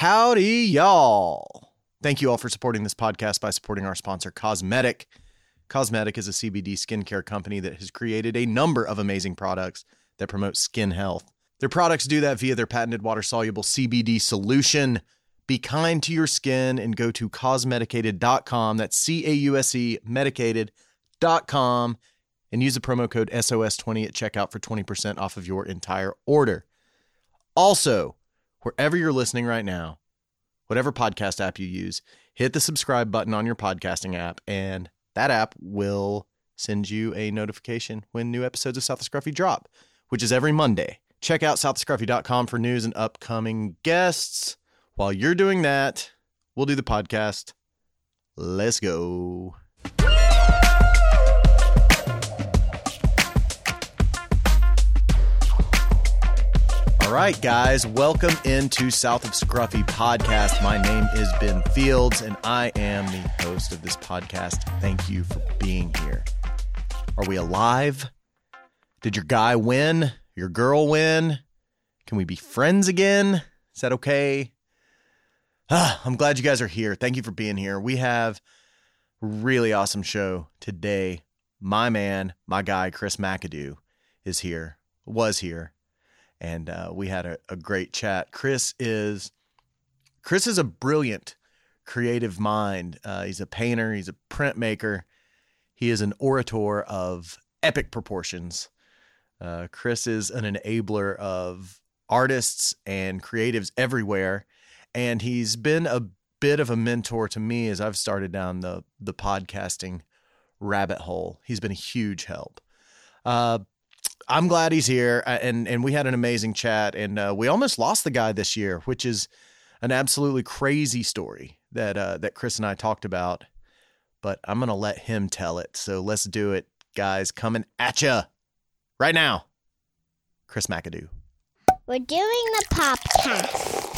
Howdy, y'all. Thank you all for supporting this podcast by supporting our sponsor, Causemedic. Causemedic is a CBD skincare company that has created a number of amazing products that promote skin health. Their products do that via their patented water soluble CBD solution. Be kind to your skin and go to causemedic.com. That's C A U S E medicated.com and use the promo code SOS20 at checkout for 20% off of your entire order. Also, wherever you're listening right now, whatever podcast app you use, hit the subscribe button on your podcasting app, and that app will send you a notification when new episodes of South of Scruffy drop, which is every Monday. Check out southofscruffy.com for news and upcoming guests. While you're doing that, we'll do the podcast. Let's go. All right, guys, welcome into South of Scruffy podcast. My name is Ben Fields, and I am the host of this podcast. Thank you for being here. Are we alive? Did your guy win? Your girl win? Can we be friends again? Is that okay? Ah, I'm glad you guys are here. Thank you for being here. We have a really awesome show today. My man, my guy, Chris McAdoo, is here, was here and uh, we had a, a great chat. Chris is Chris is a brilliant creative mind. Uh, he's a painter. He's a printmaker. He is an orator of epic proportions. Uh, Chris is an enabler of artists and creatives everywhere, and he's been a bit of a mentor to me as I've started down the the podcasting rabbit hole. He's been a huge help. Uh, I'm glad he's here, uh, and and we had an amazing chat, and uh, we almost lost the guy this year, which is an absolutely crazy story that uh, that Chris and I talked about. But I'm gonna let him tell it. So let's do it, guys. Coming at you right now, Chris McAdoo. We're doing the podcast.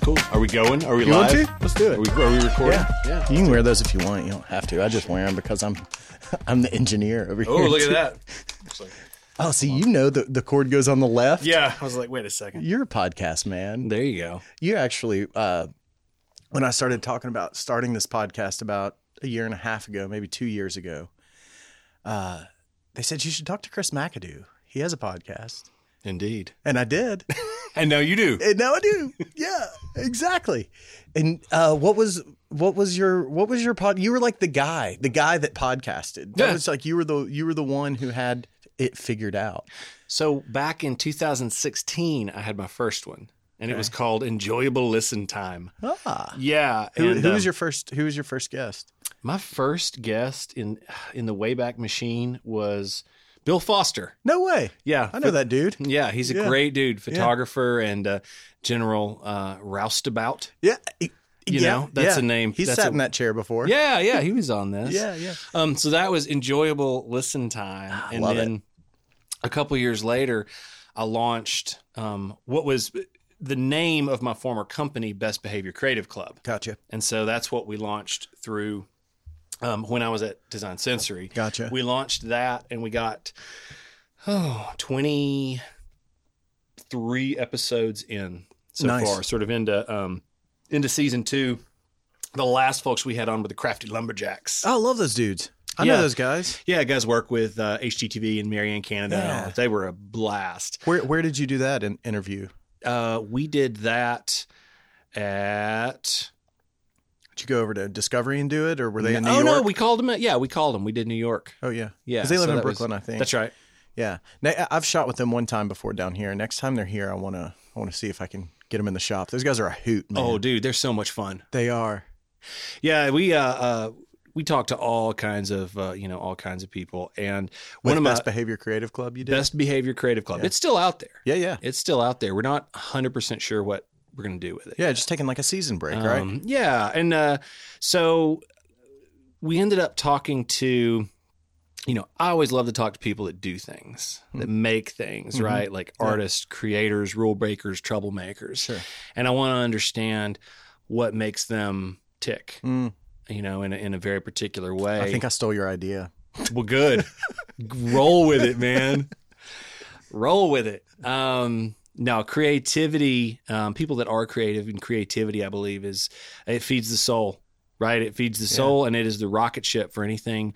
Cool. Are we going? Are we You want live? to? Let's do it. Are we, are we recording? Yeah, you can wear those if you want. You don't have to. I just wear them because I'm I'm the engineer over here. Oh, here. look at too. that. It's like- Oh, see, you know the the cord goes on the left. yeah. I was like, wait a second. You're a podcast man. There you go. you actually uh when i started talking about starting this podcast about a year and a half ago maybe two years ago uh they said you should talk to chris mcadoo he has a podcast Indeed. and i did And now you do. and now i do yeah exactly and uh what was what was your what was your pod you were like the guy the guy that podcasted that Yeah. was like you were the you were the one who had it figured out So back in 2016, I had my first one, and it was called Enjoyable Listen Time. ah Yeah. who, and, who was um, your first who was your first guest my first guest in in the Wayback Machine was Bill Foster. no way Yeah. i know that dude Yeah, he's a Yeah. great dude, photographer and uh, general uh, roustabout. Yeah. You know, that's a name- He's that's sat a- in that chair before. Yeah, yeah, he was on this. Yeah, yeah. Um, so that was enjoyable listen time, and love then a couple years later, I launched um, what was the name of my former company, Best Behavior Creative Club, Gotcha. and so that's what we launched through. Um, when I was at Design Sensory, Gotcha. we launched that, and we got oh 23 episodes in so Nice. far, sort of into um, into season two. The last folks we had on were the Crafty Lumberjacks. Oh, I love those dudes. I Yeah. know those guys. Yeah, guys work with uh, HGTV in Marianne, Canada. Yeah. They were a blast. Where where did you do that in, interview? Uh, we did that at. Did you go over to Discovery and do it, or were they in New oh York? Oh no, we called them. Yeah, we called them. We did New York. oh yeah, Yeah, 'Cause they live so in that was- Brooklyn, I think. That's right. Yeah, Now, I've shot with them one time before down here. Next time they're here, I wanna I wanna see if I can get them in the shop. Those guys are a hoot, man. Oh, dude, they're so much fun. they are. Yeah, we uh, uh we talked to all kinds of uh, you know all kinds of people, and With one of my Best Behavior Creative Club, you did. best behavior creative club. Yeah. It's still out there. Yeah, yeah, It's still out there. We're not hundred percent sure what we're gonna do with it. yeah. Just taking like a season break, right? Um, Yeah, and uh, so we ended up talking to, you know, I always love to talk to people that do things, that Hmm. make things, Mhm. right? Like Yeah. artists, creators, rule breakers, troublemakers, Sure. and I want to understand what makes them tick, Mm, you know, in a, in a very particular way. I think I stole your idea. well, good. roll with it, man. roll with it. Um, no, creativity. Um, people that are creative and creativity, I believe, is it feeds the soul, right? It feeds the soul, and it is the rocket ship for anything,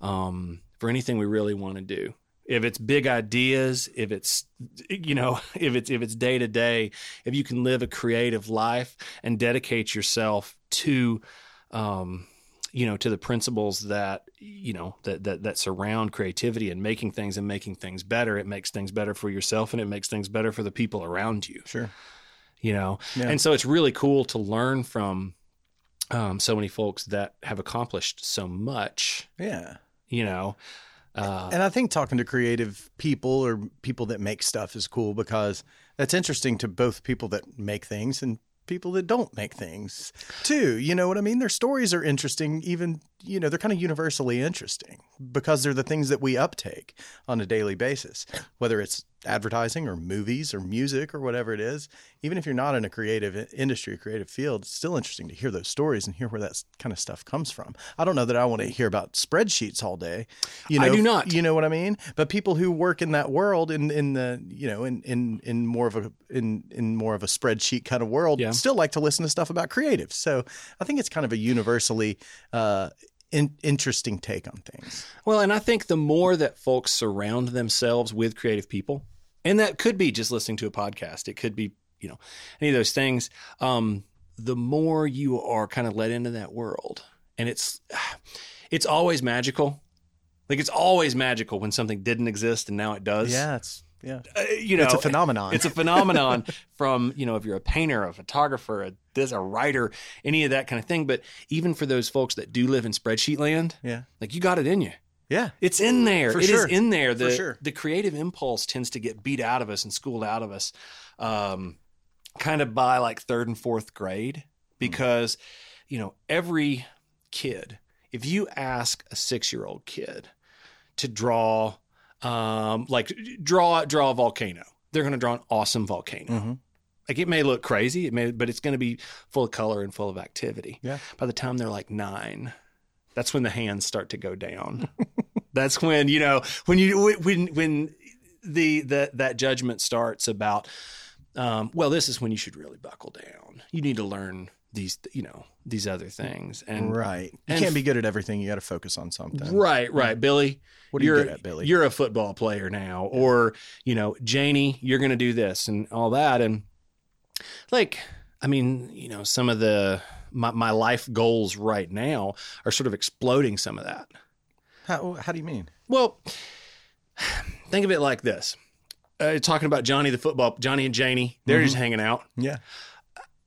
um, for anything we really want to do. If it's big ideas, if it's you know, if it's if it's day to day, if you can live a creative life and dedicate yourself to, um, you know, to the principles that you know that that that surround creativity and making things and making things better, it makes things better for yourself and it makes things better for the people around you Sure. you know Yeah. and so it's really cool to learn from um, so many folks that have accomplished so much Yeah. you know uh, And I think talking to creative people or people that make stuff is cool because that's interesting to both people that make things and people that don't make things too. You know what I mean? Their stories are interesting, even, you know, they're kind of universally interesting because they're the things that we uptake on a daily basis, whether it's advertising or movies or music or whatever it is. Even if you're not in a creative industry, a creative field, it's still interesting to hear those stories and hear where that kind of stuff comes from. I don't know that I want to hear about spreadsheets all day. You know, I do not. You know what I mean? But people who work in that world, in in the you know, in in in more of a in in more of a spreadsheet kind of world, Yeah. still like to listen to stuff about creatives. So I think it's kind of a universally uh, in, interesting take on things. well and i think the more that folks surround themselves with creative people and that could be just listening to a podcast. It could be you know any of those things. Um, the more you are kind of let into that world and it's it's always magical. Like it's always magical when something didn't exist and now it does. Yeah, it's yeah, Uh, you know it's a phenomenon. it's a phenomenon from you know if you're a painter a photographer a this a writer any of that kind of thing. But even for those folks that do live in spreadsheet land yeah, like you got it in you yeah, it's in there For It is sure. in there the sure. the creative impulse tends to get beat out of us and schooled out of us um kind of by like third and fourth grade because you know every kid if you ask a 6-year-old kid to draw um like draw draw a volcano they're going to draw an awesome volcano Mhm. like it may look crazy it may but it's going to be full of color and full of activity Yeah. by the time they're like 9 that's when the hands start to go down that's when you know when you when when the that that judgment starts about um, well this is when you should really buckle down you need to learn these you know these other things and right. You and- can't be good at everything. You got to focus on something. right right billy What are you good at, Billy? you're a football player now or you know janie you're going to do this and all that and like i mean you know some of the my, my life goals right now are sort of exploding some of that How, how do you mean? Well, think of it like this. Uh, talking about Johnny the football, Johnny and Janie, they're just hanging out. Yeah.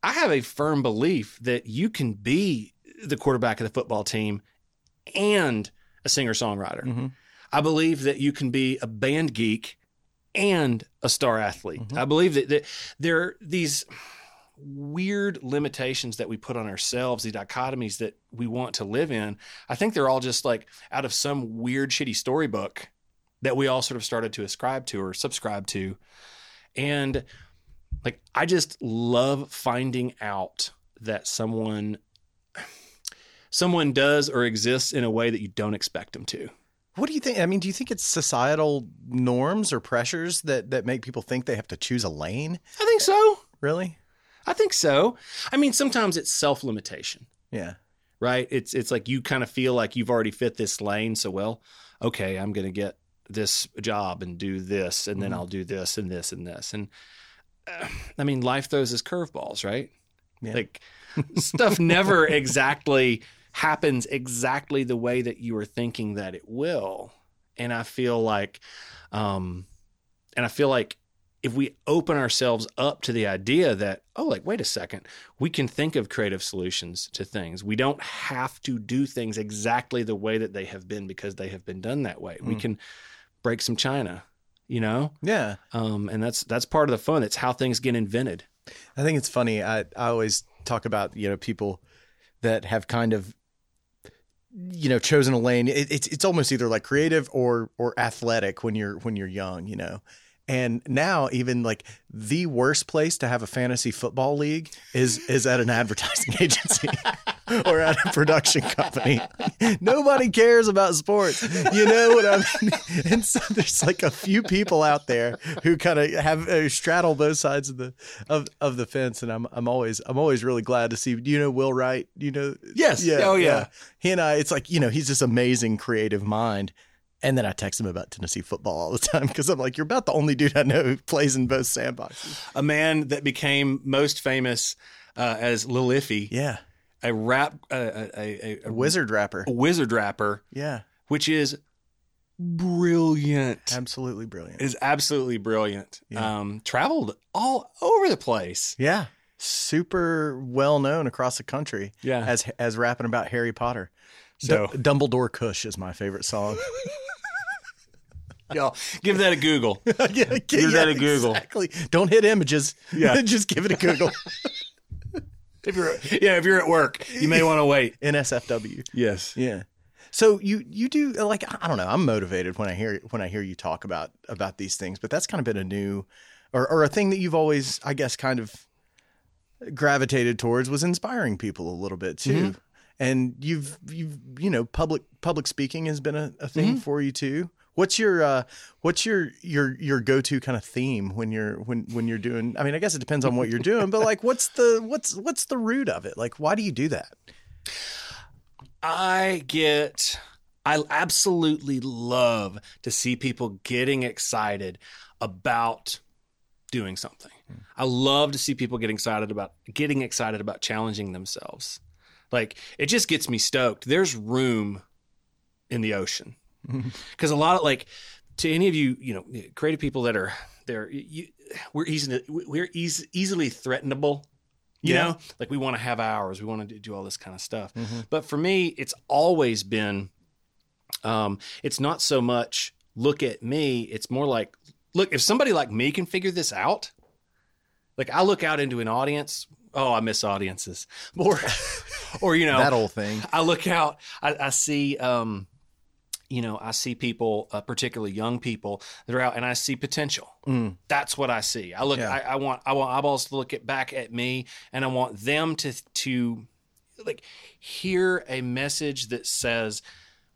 I have a firm belief that you can be the quarterback of the football team and a singer songwriter. Mhm. I believe that you can be a band geek and a star athlete. I believe that, that there are these weird limitations that we put on ourselves, the dichotomies that we want to live in. I think they're all just like out of some weird, shitty storybook that we all sort of started to ascribe to or subscribe to. And like, I just love finding out that someone someone does or exists in a way that you don't expect them to. What do you think? I mean, do you think it's societal norms or pressures that that make people think they have to choose a lane? I think so. Really? I think so. I mean, sometimes it's self-limitation. Yeah. right? It's it's like you kind of feel like you've already fit this lane, so well, okay, I'm going to get this job and do this, and then Mhm. I'll do this and this and this, and uh, I mean, life throws us curveballs, right? Yeah. Like stuff never exactly happens exactly the way that you were thinking that it will, and I feel like, um, and I feel like if we open ourselves up to the idea that oh like wait a second we can think of creative solutions to things we don't have to do things exactly the way that they have been because they have been done that way we Mm. can break some china you know Yeah. um, and that's that's part of the fun it's how things get invented I think it's funny. I, I always talk about, you know, people that have kind of, you know, chosen a lane. It, it's, it's almost either like creative or, or athletic when you're, when you're young, you know? And now even like the worst place to have a fantasy football league is, is at an advertising agency. or at a production company. Nobody cares about sports. You know what I mean? And so there's like a few people out there who kind of have uh, straddle both sides of the of, of the fence, and I'm I'm always I'm always really glad to see. Do you know Will Wright? Do you know? Yes. Yeah, Oh, yeah. He and I. It's like you know he's this amazing creative mind. And then I text him about Tennessee football all the time because I'm like, you're about the only dude I know who plays in both sandboxes. A man that became most famous uh, as Lil Iffy, Yeah, a rap, uh, a, a, a, wizard rapper. a wizard rapper, Yeah, which is brilliant. absolutely brilliant. Is absolutely brilliant. Yeah. Um, traveled all over the place. Yeah, super well known across the country Yeah. as as rapping about Harry Potter. So- D- Dumbledore Kush is my favorite song. Y'all, give that a Google. yeah, Give that a Google. Exactly. Don't hit images. Yeah. just give it a Google. if you're yeah, if you're at work, you may want to wait. NSFW. Yes. Yeah. So you you do like I don't know I'm motivated when I hear when I hear you talk about about these things but that's kind of been a new or or a thing that you've always I guess kind of gravitated towards was inspiring people a little bit too mm-hmm. and you've you've you know public public speaking has been a, a thing mm-hmm. for you too what's your uh what's your your your go-to kind of theme when you're when when you're doing I mean I guess it depends on what you're doing but like what's the what's what's the root of it like why do you do that I get, I absolutely love to see people getting excited about doing something. I love to see people getting excited about getting excited about challenging themselves. Like it just gets me stoked. There's room in the ocean because a lot of like to any of you, you know, creative people that are there, you, we're easy, we're easy, easily threatenable. You Yeah. know, like we want to have hours, we want to do all this kind of stuff. But for me, it's always been, um, it's not so much look at me. It's more like, look, if somebody like me can figure this out, like I look out into an audience. Oh, I miss audiences. Or, or you know, that old thing I look out, I, I see, um, you know, I see people, uh, particularly young people that are out, and I see potential. That's what I see. I look, Yeah. I, I want, I want eyeballs to look at back at me, and I want them to to like hear a message that says,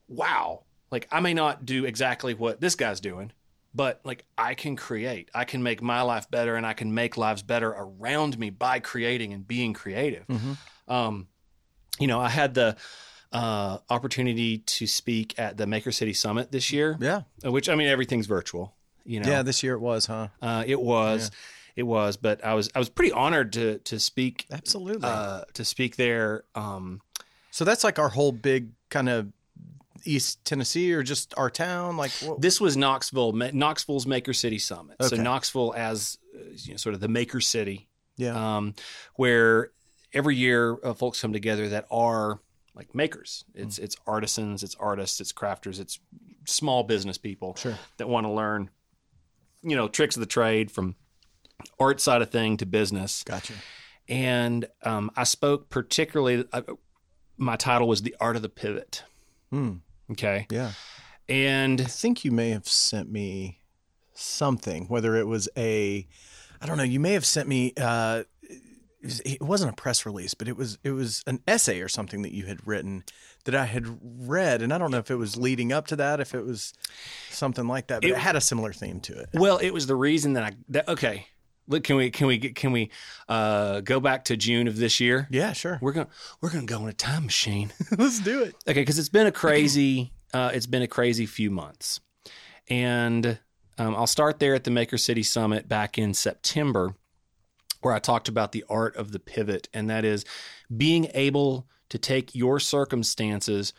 "Wow!" Like I may not do exactly what this guy's doing, but like I can create, I can make my life better, and I can make lives better around me by creating and being creative. Um, you know, I had the uh, opportunity to speak at the Maker City Summit this year, yeah uh, which I mean everything's virtual. You know, Yeah, this year it was, huh? uh, it was, it was, but I was I was pretty honored to to speak Absolutely. uh, to speak there. Um, so that's like our whole big kind of East Tennessee or just our town. Like, what, this was Knoxville, Ma- Knoxville's Maker City Summit. So Knoxville as uh, you know, sort of the Maker City, yeah, um, where every year uh, folks come together that are like makers. It's it's artisans, it's artists, it's crafters, it's small business people Sure. that want to learn, you know, tricks of the trade from art side of thing to business. gotcha. And um, I spoke particularly. Uh, my title was the art of the pivot. Hmm. Okay, Yeah, and I think you may have sent me something. Whether it was a, I don't know. You may have sent me. Uh, it was- it wasn't a press release, but it was it was an essay or something that you had written that I had read, and I don't know if it was leading up to that, if it was something like that, but it, It- had a similar theme to it. Well, it was the reason that I that, okay. Look, can we can we get can we uh, go back to June of this year? Yeah, sure. We're gonna we're gonna go in a time machine. Let's do it. okay, because it's been a crazy uh, it's been a crazy few months, and um, I'll start there at the Maker City Summit back in September, where I talked about the art of the pivot, and that is being able to take your circumstances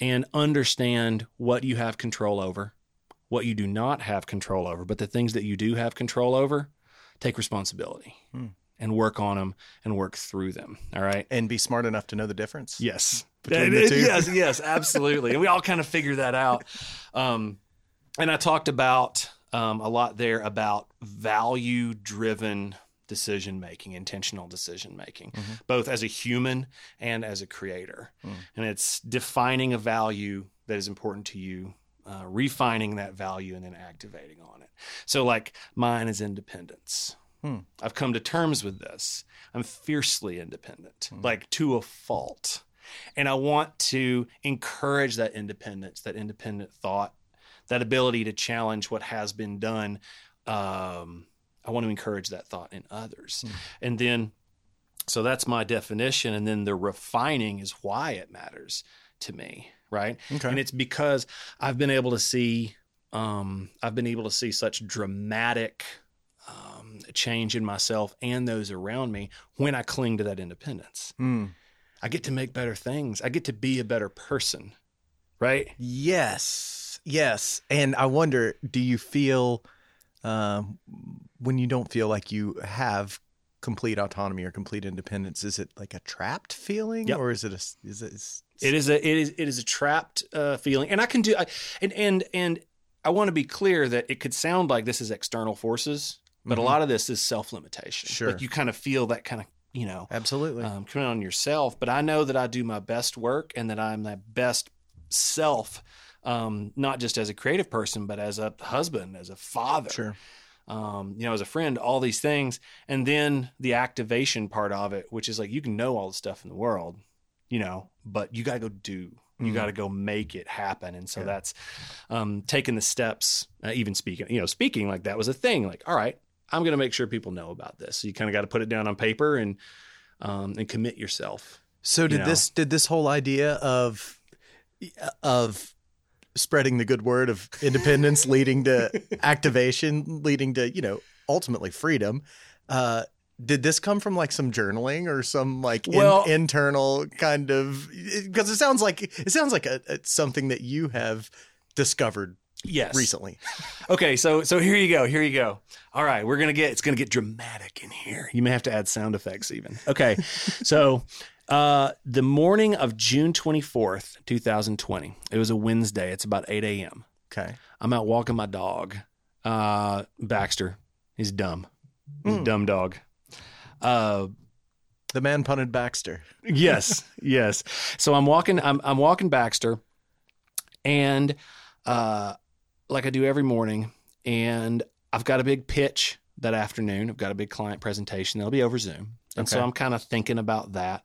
and understand what you have control over, what you do not have control over, but the things that you do have control over, take responsibility Hmm. and work on them and work through them. All right. And be smart enough to know the difference. Yes. Between the two. Yes, yes, absolutely. and we all kind of figure that out. Um, and I talked about um, a lot there about value driven decision making, intentional decision making, both as a human and as a creator. And it's defining a value that is important to you, uh, refining that value, and then activating on it. So, like mine is independence. I've come to terms with this. I'm fiercely independent, like to a fault. And I want to encourage that independence, that independent thought, that ability to challenge what has been done. Um, I want to encourage that thought in others. And then, so that's my definition. And then the refining is why it matters to me, right? Okay. And it's because I've been able to see, um, I've been able to see such dramatic um, change in myself and those around me when I cling to that independence. Mm. I get to make better things. I get to be a better person, right? Yes, yes. And I wonder, do you feel um, when you don't feel like you have complete autonomy or complete independence? Is it like a trapped feeling, Yep. or is it a? Is it? Is, It is a it is it is a trapped uh, feeling, and I can do I, and and and I want to be clear that it could sound like this is external forces, but a Mhm. lot of this is self limitation. Sure. like you kind of feel that kind of you know Absolutely. um, coming on yourself. But I know that I do my best work and that I'm my best self, um, not just as a creative person, but as a husband, as a father, sure. um, you know, as a friend, all these things. And then the activation part of it, which is like you can know all the stuff in the world, you know, but you got to go do. You Mhm. got to go make it happen, and so Yeah. that's um, taking the steps. Uh, even speaking, you know, speaking like that was a thing. Like, all right, I'm going to make sure people know about this. So you kind of got to put it down on paper and um, and commit yourself. So did know. this? Did this whole idea of of spreading the good word of independence leading to activation, leading to you know ultimately freedom? Uh, did this come from like some journaling or some like in- internal kind of? Because it sounds like it sounds like a, a, something that you have discovered Yes. recently. Okay, so so here you go. Here you go. All right, we're gonna get it's gonna get dramatic in here. You may have to add sound effects even. Okay, so uh, the morning of June twenty fourth, two thousand twenty. It was a Wednesday. It's about eight a.m. Okay. I'm out walking my dog, uh, Baxter. He's dumb. He's a Mm. dumb dog. Uh, The man punted Baxter. yes, yes. So I'm walking. I'm I'm walking Baxter, and uh, like I do every morning, and I've got a big pitch that afternoon. I've got a big client presentation that'll be over Zoom, and so I'm kind of thinking about that.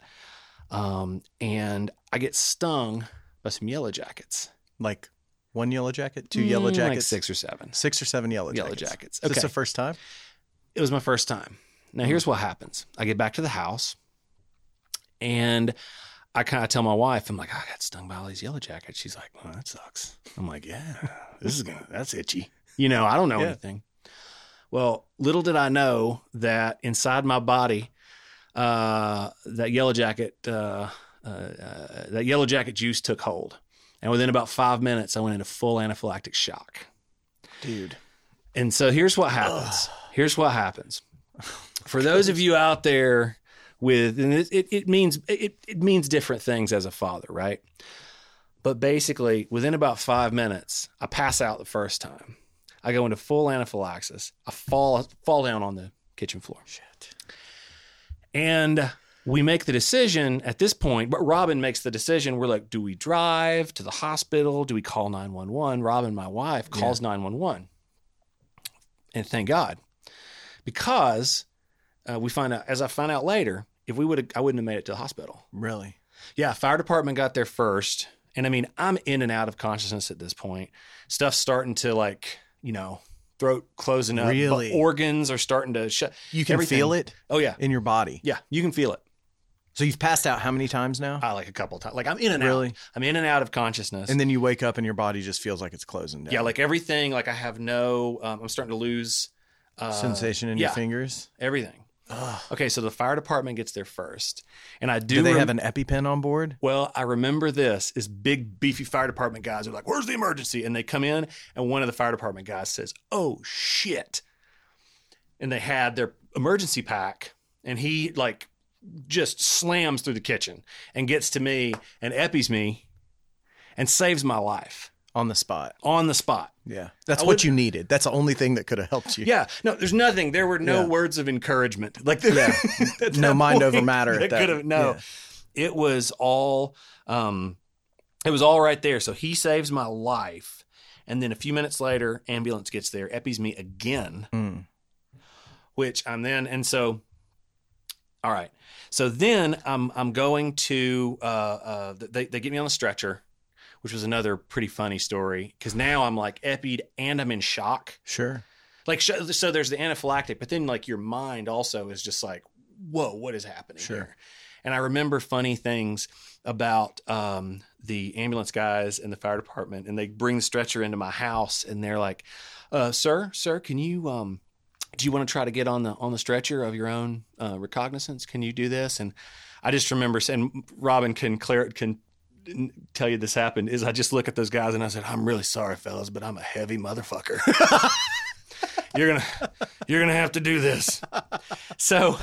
Um, and I get stung by some yellow jackets, Like one yellow jacket, two yellow Mm, like jackets, six or seven six or seven yellow yellow jackets. jackets. Is this Okay, the first time? it was my first time. Now here's what happens. I get back to the house and I kind of tell my wife, I'm like, I got stung by all these yellow jackets. She's like, well, that sucks. I'm like, yeah, this is gonna that's itchy. You know, I don't know Yeah. anything. Well, little did I know that inside my body, uh, that yellow jacket, uh, uh, uh, that yellow jacket juice took hold. And within about five minutes, I went into full anaphylactic shock. Dude. And so here's what happens. Here's what happens. For those of you out there with, and it, it, it means it, it means different things as a father, right? But basically, within about five minutes, I pass out the first time. I go into full anaphylaxis. I fall fall down on the kitchen floor. Shit. And we make the decision at this point, but Robin makes the decision. We're like, do we drive to the hospital? Do we call 911? Robin, my wife, calls 911. And thank God. Because uh, we find out, as I find out later, if we would have, I wouldn't have made it to the hospital. Really? Yeah, fire department got there first. And I mean, I'm in and out of consciousness at this point. Stuff's starting to like, you know, throat closing up. Really? organs are starting to shut. You can Everything. feel it Oh, yeah. in your body. Yeah, you can feel it. So you've passed out how many times now? Uh, like a couple times. Like I'm in and Really? out. I'm in and out of consciousness. and then you wake up and your body just feels like it's closing down. yeah, like everything. Like I have no. Um, I'm starting to lose uh, sensation in yeah. your fingers. Everything. Ugh. Okay, so the fire department gets there first, and I do. Do they rem- have an EpiPen on board? Well, I remember this is big beefy fire department guys are like, "Where's the emergency?" And they come in, and one of the fire department guys says, "Oh shit!" And they had their emergency pack, and he like just slams through the kitchen and gets to me and eppies me and saves my life On the spot. on the spot. Yeah. That's I what would- you needed. That's the only thing that could have helped you. Yeah, no, there's nothing. There were no Yeah. words of encouragement. Like, Yeah. No mind over matter at that that- no, it was all, um, it was all right there. So he saves my life, and then a few minutes later, ambulance gets there, epies me again, Mm. which I'm then, and so. All right. So then I'm I'm going to uh, uh, they they get me on the stretcher, which was another pretty funny story because now I'm like epied and I'm in shock. Sure. Like so, there's the anaphylactic, but then like your mind also is just like, whoa, what is happening Sure. here? And I remember funny things about um, the ambulance guys and the fire department, and they bring the stretcher into my house, and they're like, uh, "Sir, sir, can you um, do you want to try to get on the on the stretcher of your own uh, recognizance? Can you do this?" And I just remember saying, Robin can clear can tell you this happened. Is I just look at those guys and I said, "I'm really sorry, fellas, but I'm a heavy motherfucker." you're gonna you're gonna have to do this. So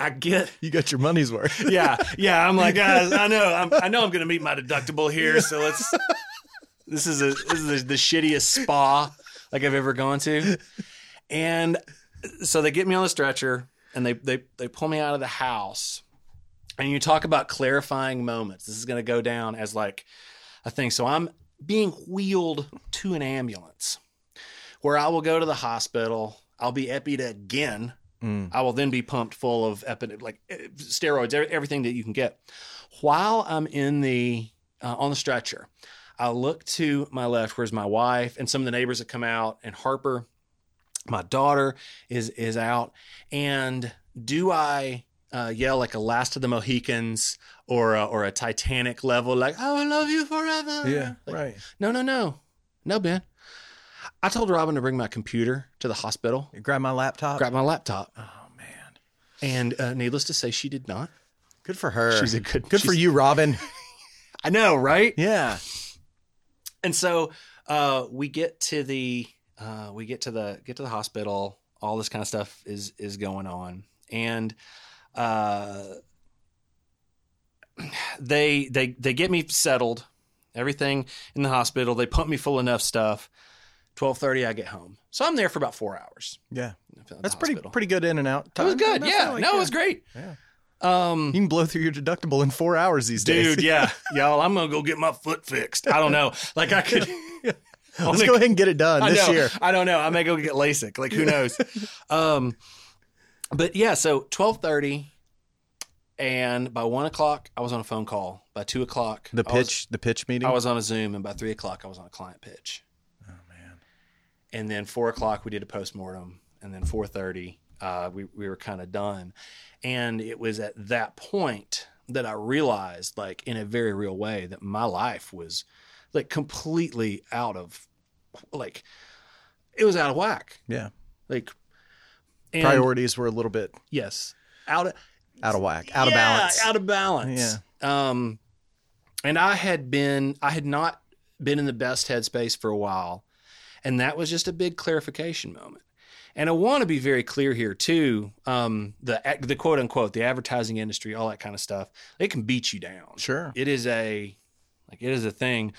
I get You got your money's worth. yeah, yeah. I'm like, guys, I know, I'm, I know, I'm to meet my deductible here. So let's. This is a this is the shittiest spa like I've ever gone to, and so they get me on the stretcher and they they they pull me out of the house, and you talk about clarifying moments. This is going to go down as like a thing. So I'm being wheeled to an ambulance, where I will go to the hospital. I'll be epied again. Mm. I will then be pumped full of epi- like eh, steroids, everything that you can get. While I'm in the uh, on the stretcher, I look to my left, where's my wife and some of the neighbors that come out, and Harper, my daughter, is is out. And do I uh, yell like a Last of the Mohicans or a, or a Titanic level, like "I will love you forever"? Yeah. Like, Right. No, no, no, no, Ben. I told Robin to bring my computer to the hospital, You grab my laptop. grab my laptop, oh man. and uh, needless to say, she did not. Good for her. She's a good- Good for you, Robin. I know, right? Yeah. And so uh, we get to the uh, we get to the get to the hospital. All this kind of stuff is is going on, and uh, they they they get me settled. Everything in the hospital. They pump me full enough stuff. Twelve thirty, I get home. So I'm there for about four hours. Yeah. That's pretty hospital. pretty good in and out. It was good. Yeah. like, no, it was great. Yeah. Um, You can blow through your deductible in four hours these days. dude, yeah, y'all. I'm gonna go get my foot fixed. I don't know. Like I could. Let's go ahead and get it done I this know. year. I don't know. I may go get LASIK. Like who knows? um, but yeah, so twelve thirty, and by one o'clock, I was on a phone call. By two o'clock, The I was- pitch, the pitch meeting. I was on a Zoom, and by three o'clock, I was on a client pitch. oh man. And then four o'clock, we did a postmortem, and then four thirty, uh, we we were kind of done. And it was at that point that I realized, like in a very real way, that my life was like completely out of, like, it was out of whack. Yeah. Like and Priorities were a little bit Yes, out of out of whack, out of balance. Out of balance. Yeah. Um, and I had been, I had not been in the best headspace for a while, and that was just a big clarification moment. And I want to be very clear here too. Um, the the quote unquote the advertising industry, all that kind of stuff, it can beat you down. Sure. It is a like it is a thing,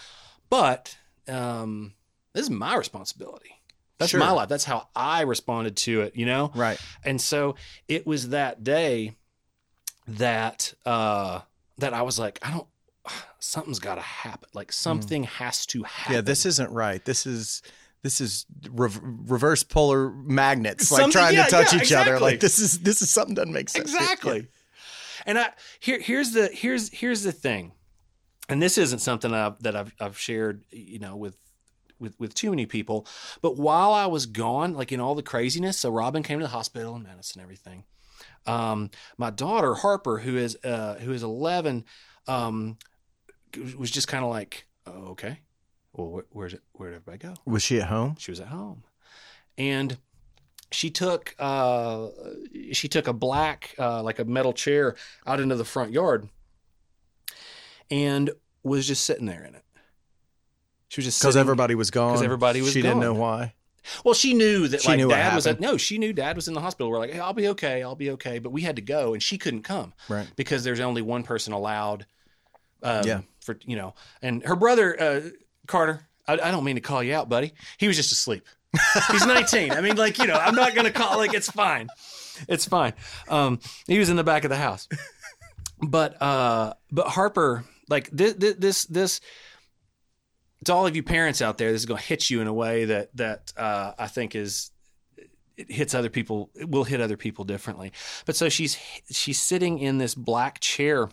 but um, this is my responsibility. That's Sure. my life. That's how I responded to it. You know. Right. And so it was that day that uh that I was like, I don't something's got to happen. Like something has to happen. Hmm. Yeah, this isn't right. This is this is rev- reverse polar magnets, like Something- trying yeah, to touch yeah, each other. Like this is this is something doesn't make sense. exactly. And I here here's the here's here's the thing. And this isn't something I've, that I've I've shared, you know, with with with too many people. But while I was gone, like in all the craziness, so Robin came to the hospital and medicine and everything. Um, my daughter Harper, who is uh, who is eleven, um, was just kind of like, oh, okay, well, where, where's it? Where did everybody go? Was she at home? She was at home, and she took uh, she took a black uh, like a metal chair out into the front yard, and was just sitting there in it. She was just Because everybody was gone. Because everybody was gone. She didn't know why. Well, she knew that She like knew dad was at no, she knew dad was in the hospital. We're like, hey, I'll be okay, I'll be okay, but we had to go, and she couldn't come Right. because there's only one person allowed. Um, Yeah. For you know, and her brother uh, Carter. I, I don't mean to call you out, buddy. He was just asleep. He's 19. I mean, like you know, I'm not gonna call. Like it's fine. It's fine. Um, he was in the back of the house, but uh, but Harper, like this, this, this. To all of you parents out there, this is going to hit you in a way that that uh, I think is it hits other people it will hit other people differently. But so she's she's sitting in this black chair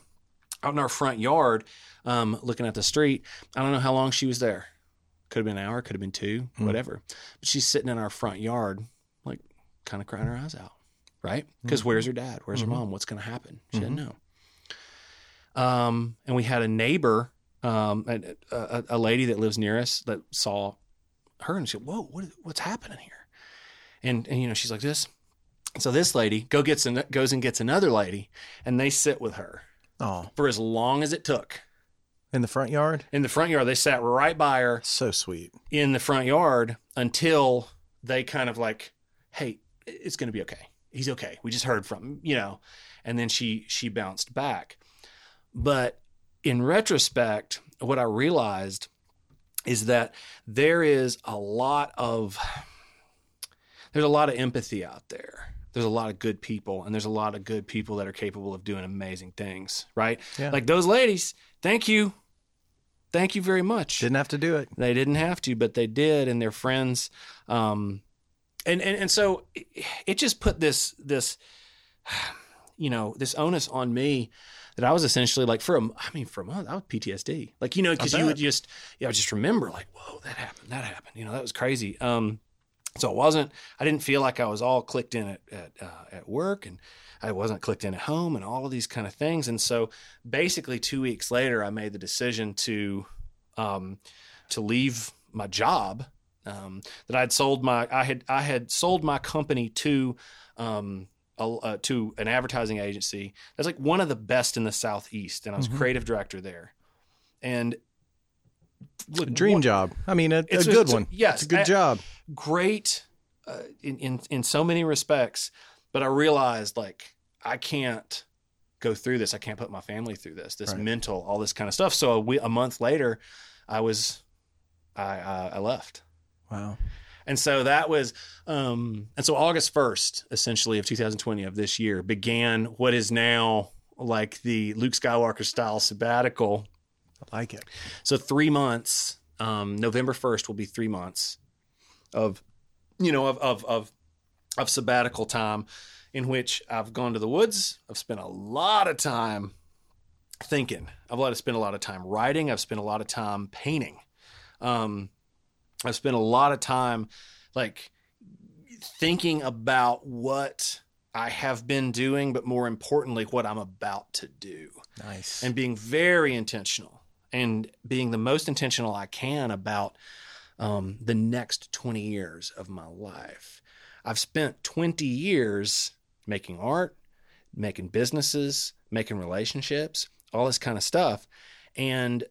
out in our front yard um, looking at the street. I don't know how long she was there. Could have been an hour could have been two Hmm. whatever. But she's sitting in our front yard like kind of crying her eyes out right? Because where's her dad? Where's her mom? What's going to happen? She didn't know. Um, and we had a neighbor um, a, a, a lady that lives near us that saw her and she said, "Whoa, what, what's happening here?" And and you know she's like this. So this lady go gets an, goes and gets another lady, and they sit with her Oh, for as long as it took in the front yard? in the front yard. They sat right by her So sweet. in the front yard until they kind of like, "Hey, it's going to be okay. He's okay. We just heard from him, you know." And then she she bounced back. But in retrospect, what I realized is that there is a lot of there's a lot of empathy out there. There's a lot of good people, and there's a lot of good people that are capable of doing amazing things, right? Yeah. Like those ladies. Thank you. Thank you very much. Didn't have to do it. They didn't have to, but they did, and their friends. Um, and, and and so it, it just put this this, you know, this onus on me that I was essentially like for a, I mean, for a month, I was PTSD. Like you know, because you would just, yeah, I just remember like, whoa, that happened, that happened. You know, that was crazy. Um, so it wasn't. I didn't feel like I was all clicked in at at, uh, at work, and I wasn't clicked in at home, and all of these kind of things. And so basically, two weeks later, I made the decision to um, to leave my job. Um, that I'd sold my I had I had sold my company to um, uh, to an advertising agency that's like one of the best in the southeast, and I was Mhm. creative director there. And look, Dream job. I mean, a, a good a- one. yes, It's a good I- job. great uh, in, in in so many respects, but I realized like I can't go through this. I can't put my family through this. This Right. mental, all this kind of stuff. So a, we, a month later, I was I uh, I left. Wow. And so that was, um, and so August 1st, essentially, of 2020 of this year began what is now like the Luke Skywalker style sabbatical. I like it. So three months, um, November 1st will be three months of, you know, of, of, of, of sabbatical time in which I've gone to the woods. I've spent a lot of time thinking. I've let- spent a lot of time writing. I've spent a lot of time painting. Um, I've spent a lot of time like thinking about what I have been doing, but more importantly, what I'm about to do Nice. and being very intentional and being the most intentional I can about um, the next 20 years of my life. I've spent 20 years making art, making businesses, making relationships, all this kind of stuff. And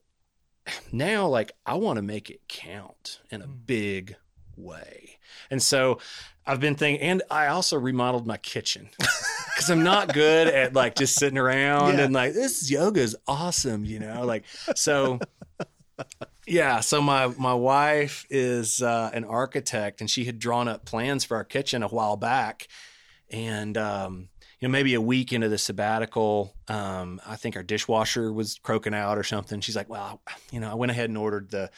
now, like, I want to make it count in a big way. And so I've been thinking, and I also remodeled my kitchen because I'm not good at like just sitting around Yeah. and like this yoga is awesome, you know, like so. Yeah, so my my wife is uh, an architect, and she had drawn up plans for our kitchen a while back, and um, know maybe a week into the sabbatical, um, I think our dishwasher was croaking out or something. She's like, "Well, you know, I went ahead and ordered the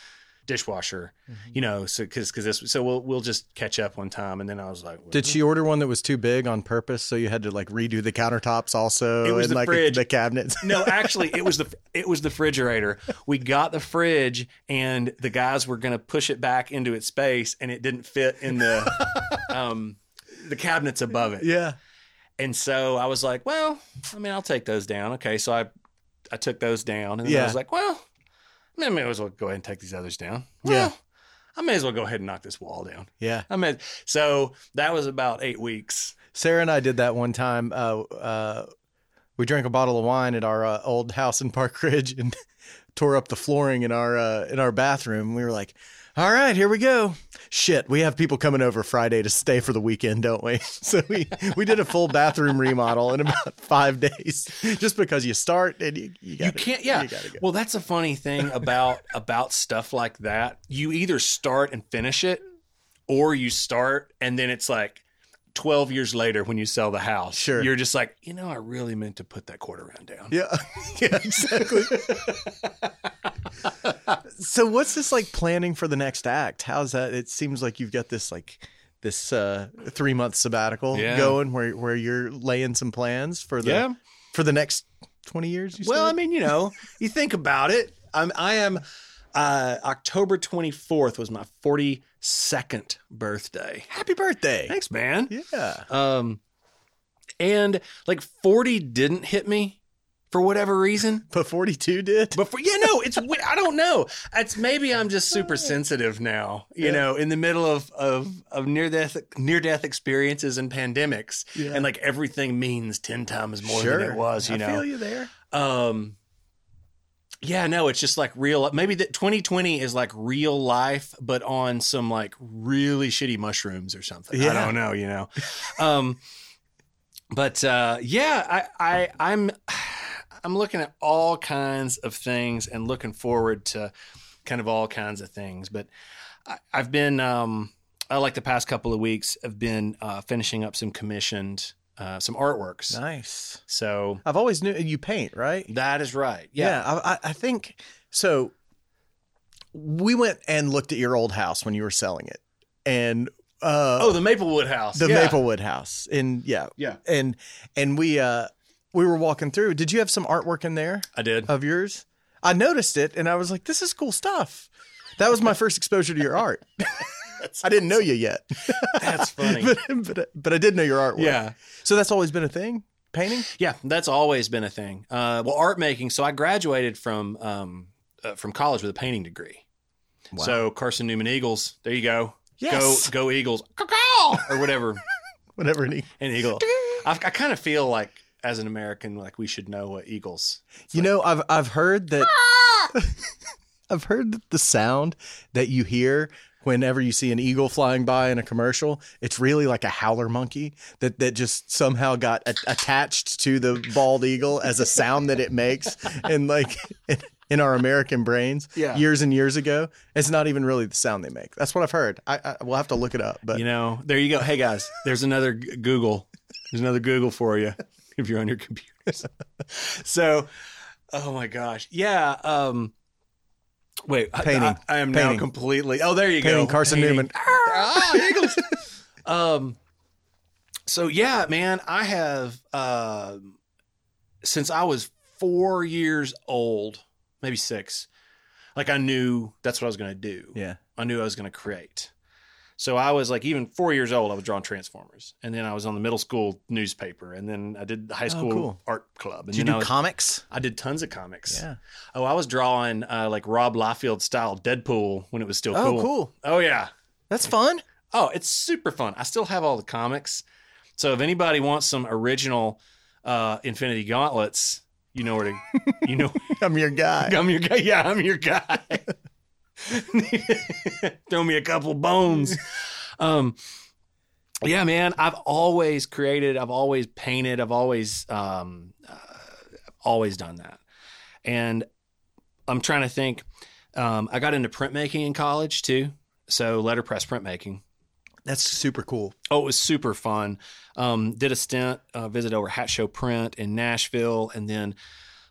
dishwasher, Mm-hmm. you know, so because because this, so we'll we'll just catch up one time." And then I was like, Did she order one that was too big on purpose, so you had to like redo the countertops also, It was and the like fridge. the cabinets? no, actually, it was the it was the refrigerator. We got the fridge, and the guys were going to push it back into its space, and it didn't fit in the um, the cabinets above it. yeah. And so I was like, well, I mean, I'll take those down. Okay, so I I took those down, and then I was like, well, I may as well go ahead and take these others down. Yeah. I may as well go ahead and knock this wall down. Yeah. I mean, so that was about eight weeks. Sarah and I did that one time. Uh, uh, we drank a bottle of wine at our uh, old house in Park Ridge and tore up the flooring in our uh, in our bathroom. We were like, "All right, here we go." Shit, we have people coming over Friday to stay for the weekend, don't we? So we we did a full bathroom remodel in about five days, just because you start and you you, you gotta, can't yeah you gotta go. well that's a funny thing about about stuff like that you either start and finish it or you start and then it's like 12 years later when you sell the house Sure. you're just like you know i really meant to put that quarter round down Yeah, yeah, exactly. so, what's this like planning for the next act? How's that? It seems like you've got this like this uh, three month sabbatical Yeah. going, where where you're laying some plans for the Yeah. for the next twenty years. You Well, I mean, you know, you think about it. I'm, I am. Uh, October 24th was my 42nd birthday. happy birthday! Thanks, man. Yeah, Um, and like 40 didn't hit me for whatever reason. but forty two did. But for, yeah, no, it's I don't know. It's maybe I'm just super sensitive now. You Yeah. know, in the middle of of of near death near death experiences and pandemics, Yeah. and like everything means ten times more than it was. You I know, feel you there. um yeah no it's just like real maybe that 2020 is like real life but on some like really shitty mushrooms or something. I don't know you know. Um but uh yeah i i i'm i'm looking at all kinds of things and looking forward to kind of all kinds of things but I, i've been um I like the past couple of weeks have been uh, finishing up some commissioned uh, some artworks. Nice. So I've always knew you paint, right? that is right. Yeah, I, I- I think so. We went and looked at your old house when you were selling it, and uh, Oh, the Maplewood House. the Yeah. Maplewood house, and yeah, Yeah, and and we uh we were walking through. Did you have some artwork in there I did. of yours? I noticed it, and I was like, "This is cool stuff." That was my first exposure to your art. I didn't know you yet, That's funny. but, but but I did know your artwork. yeah. So that's always been a thing. Painting. Yeah, that's always been a thing. Uh, well, art making. So I graduated from um, uh, from college with a painting degree. Wow. So Carson Newman Eagles. There you go. Yes. Go go Eagles. Or whatever. Whatever. Any, An eagle. I, I kind of feel like as an American, like we should know what eagles. you know, I've I've heard that. I've heard that the sound that you hear whenever you see an eagle flying by in a commercial, it's really like a howler monkey that, that just somehow got a- attached to the bald eagle as a sound that it makes. And like in, in our American brains Yeah. years and years ago, it's not even really the sound they make. That's what I've heard. I, I we'll have to look it up, but You know, there you go. Hey guys, there's another Google. There's another Google for you if you're on your computers. so, oh my gosh, yeah. Um, wait, Painting. I, I am Painting. now completely. Oh, there you Painting go. Carson Newman. Ah, Eagles. um, so yeah, man, I have uh, since I was four years old, maybe six. Like I knew that's what I was going to do. yeah. I knew I was going to create. So I was like, even four years old, I was drawing Transformers, and then I was on the middle school newspaper, and then I did the high school Oh, cool. art club, and Did you then I, do was, comics? I did tons of comics. Yeah. Oh, I was drawing uh, like Rob Liefeld style Deadpool when it was still cool. Oh, cool. cool. Oh yeah. That's fun. Oh, it's super fun. I still have all the comics. So if anybody wants some original uh, Infinity Gauntlets, you know where to. You know, I'm your guy. I'm your guy. Yeah, I'm your guy. Throw me a couple bones. Um, yeah, man. I've always created. I've always painted. I've always, um, uh, always done that. And I'm trying to think. Um, I got into printmaking in college too. So letterpress printmaking. That's super cool. Oh, it was super fun. Um, did a stint, uh, visit over Hatch Show Print in Nashville, and then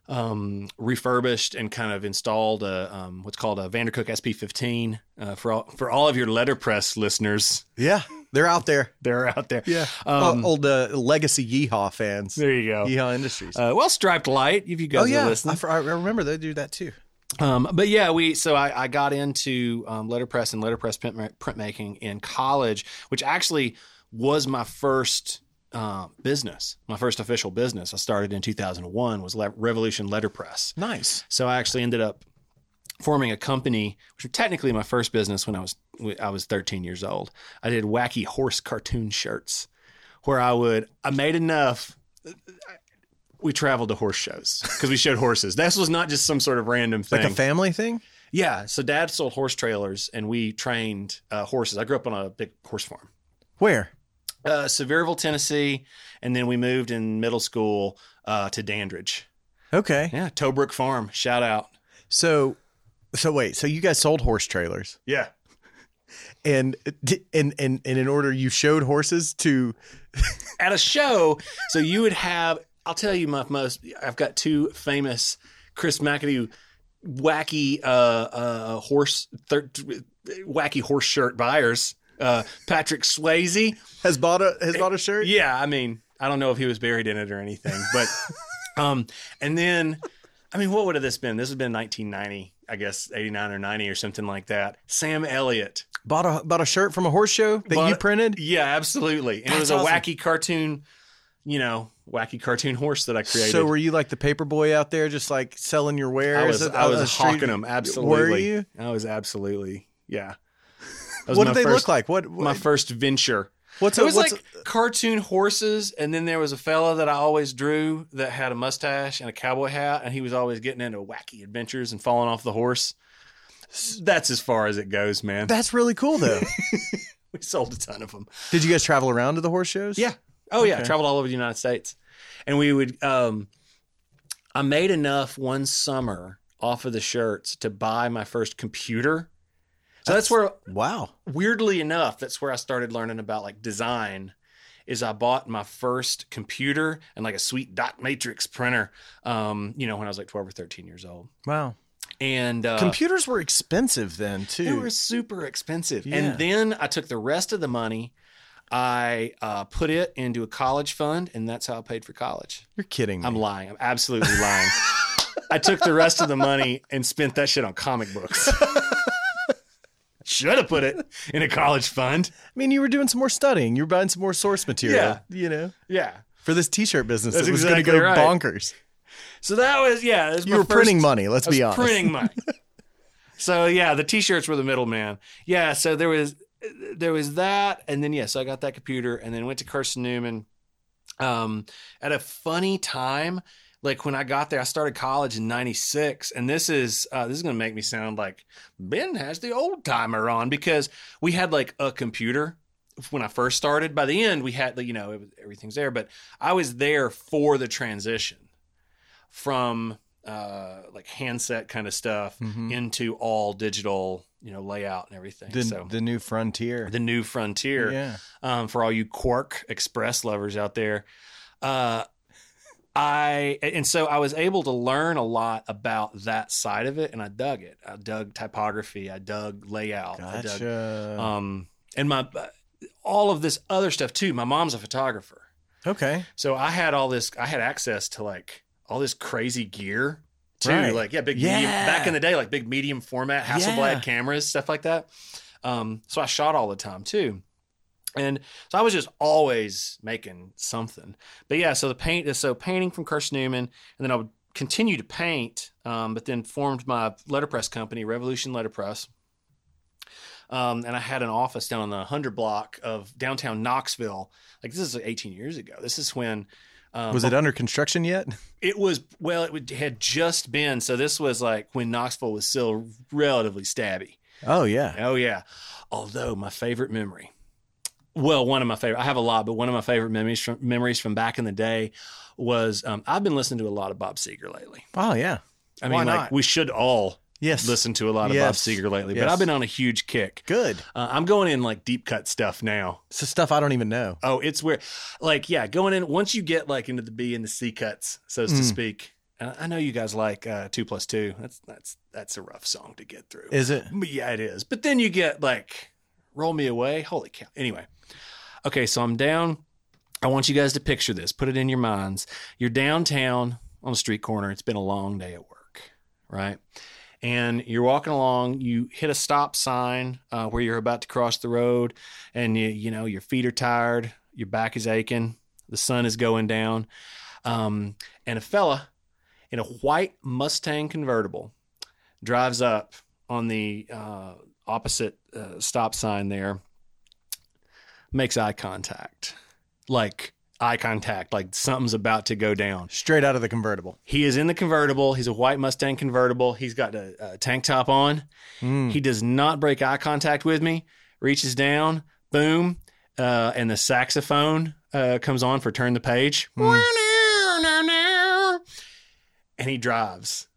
um, refurbished and kind of installed a um, what's called a Vandercook SP15 uh, for all for all of your letterpress listeners. Yeah. They're out there. They're out there. Yeah. Um, old uh, legacy Yeehaw fans. There you go. Yeehaw Industries. Uh, well, Striped Light, if you guys oh yeah, are I, I remember they do that too. Um, but yeah, we so I, I got into um, letterpress and letterpress print, printmaking in college, which actually was my first uh, business, my first official business. I started in 2001 was Le- Revolution Letterpress. Nice. So I actually ended up forming a company, which was technically my first business when I was I was 13 years old. I did wacky horse cartoon shirts, where I would I made enough. We traveled to horse shows because we showed horses. This was not just some sort of random thing. Like a family thing. yeah, so Dad sold horse trailers, and we trained uh, horses. I grew up on a big horse farm, Where? Uh, Sevierville, Tennessee, and then we moved in middle school uh, to Dandridge. Okay. Yeah, Tobrook Farm. Shout out. So, so wait. So you guys sold horse trailers, Yeah. and and and and in order you showed horses to. at a show. So you would have, I'll tell you my most, I've got two famous Chris McAdoo wacky uh, uh, horse, thir- wacky horse shirt buyers. Uh, Patrick Swayze. Has bought a has bought a shirt. Yeah, I mean, I don't know if he was buried in it or anything, but um, and then, I mean, what would have this been? This has been 1990, I guess, 89 or 90 or something like that. Sam Elliott. Bought a bought a shirt from a horse show that Bought- you printed. Yeah, absolutely. And it was a awesome. wacky cartoon, you know, wacky cartoon horse that I created. So were you like the paper boy out there, just like selling your wares? I was, I was hawking them. Absolutely. Were you? I was absolutely, yeah. That was What my did they first- look like? What, what My first venture. what's It a, was what's like cartoon horses, and then there was a fella that I always drew that had a mustache and a cowboy hat, and he was always getting into wacky adventures and falling off the horse. That's as far as it goes, man. that's really cool though. we sold a ton of them. Did you guys travel around to the horse shows? Yeah. Oh yeah, Okay. traveled all over the United States, and we would. Um, I made enough one summer off of the shirts to buy my first computer. So that's, where, Wow. weirdly enough, that's where I started learning about like design. Is I bought my first computer and like a sweet dot matrix printer. Um, you know, when I was like twelve or thirteen years old, Wow. and uh, Computers were expensive then too. they were super expensive. Yeah. And then I took the rest of the money, I uh, put it into a college fund, and that's how I paid for college. You're kidding me. I'm lying. I'm absolutely lying. I took the rest of the money and spent that shit on comic books. Should have put it in a college fund. I mean, you were doing some more studying. You were buying some more source material. Yeah. You know, Yeah. for this T-shirt business, That's it was exactly going to go right. bonkers. So that was yeah. that was You were printing money. Let's be honest. printing money. so yeah, the t-shirts were the middleman. Yeah, so there was there was that, and then yeah, so I got that computer, and then went to Carson Newman. Um, at a funny time, like when I got there, I started college in '96, and this is uh, this is gonna make me sound like Ben has the old timer on because we had like a computer when I first started. By the end, we had you know it was, everything's there, but I was there for the transition from uh, like handset kind of stuff Mhm. into all digital, you know, layout and everything. The, so the new frontier. the new frontier Yeah. um, for all you QuarkXPress lovers out there. Uh, I and so I was able to learn a lot about that side of it, and I dug it. I dug typography. I dug layout. I dug, Gotcha. um, and my all of this other stuff too. My mom's a photographer, okay. so I had all this. I had access to like all this crazy gear too. Right. Like yeah, big Yeah. medium back in the day, like big medium format Hasselblad Yeah. cameras, stuff like that. Um, so I shot all the time too. And so I was just always making something. But yeah, so the paint is so painting from Carson Newman, and then I would continue to paint, um, but then formed my letterpress company, Revolution Letterpress. Um, and I had an office down on the 100 block of downtown Knoxville. Like this is 18 years ago. This is when um, Was it under construction yet? it was well, it would, had just been. So this was like when Knoxville was still relatively stabby. Oh yeah. Oh yeah. Although my favorite memory, well, one of my favorite. I have a lot, but one of my favorite memories from memories from back in the day was um, I've been listening to a lot of Bob Seger lately. Oh yeah. I Why mean, like we should all Yes. listen to a lot of Yes. Bob Seger lately, but Yes. I've been on a huge kick. Good. Uh, I'm going in like deep cut stuff now. It's the stuff I don't even know. Oh, it's where, like, yeah, going in once you get like into the B and the C cuts, so to Mm. speak. And I know you guys like uh, two plus two. That's that's that's a rough song to get through. Is it? But yeah, it is. But then you get like Roll Me Away. Holy cow. Anyway. Okay, so I'm down. I want you guys to picture this. Put it in your minds. You're downtown on a street corner. It's been a long day at work, right? And you're walking along. You hit a stop sign uh, where you're about to cross the road, and you you know your feet are tired, your back is aching, the sun is going down, um, and a fella in a white Mustang convertible drives up on the uh, opposite uh, stop sign there, makes eye contact, like eye contact, like something's about to go down. Straight out of the convertible. He is in the convertible. He's a white Mustang convertible. He's got a, a tank top on. Mm. He does not break eye contact with me. Reaches down, boom, uh, and the saxophone uh, comes on for turn the page. And he drives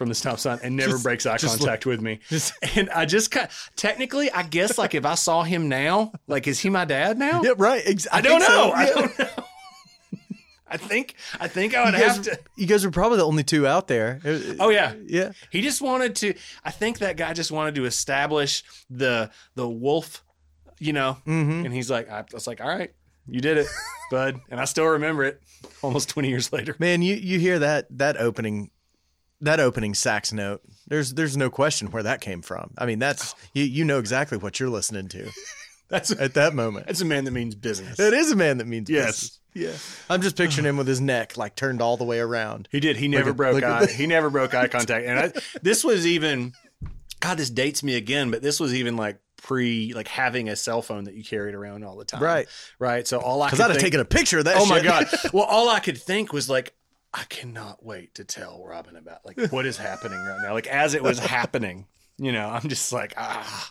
from the stop sign and never Just- breaks eye contact with me. Just- And I just kind technically, I guess, like if I saw him now, like is he my dad now? yeah, right. Ex- I don't think so. know. I don't know. I think I think I would guys, have to. you guys were probably the only two out there. Oh yeah, Yeah. He just wanted to. I think that guy just wanted to establish the the wolf you know. Mm-hmm. And he's like, I was like, all right, you did it, bud. And I still remember it almost 20 years later. Man, you you hear that that opening that opening sax note. There's there's no question where that came from. I mean, that's you you know exactly what you're listening to That's at that moment. that's a man that means business. It is a man that means Yes. business. Yeah. I'm just picturing him with his neck like turned all the way around. He did. He never at- broke eye. He never broke eye contact. And I, this was even, God, this dates me again. But this was even like pre, like having a cell phone that you carried around all the time. Right. Right. So all I Because could I'd have taken a picture of that Oh my god! Well, all I could think was like, I cannot wait to tell Robin about like what is happening right now. Like as it was happening, you know, I'm just like, ah,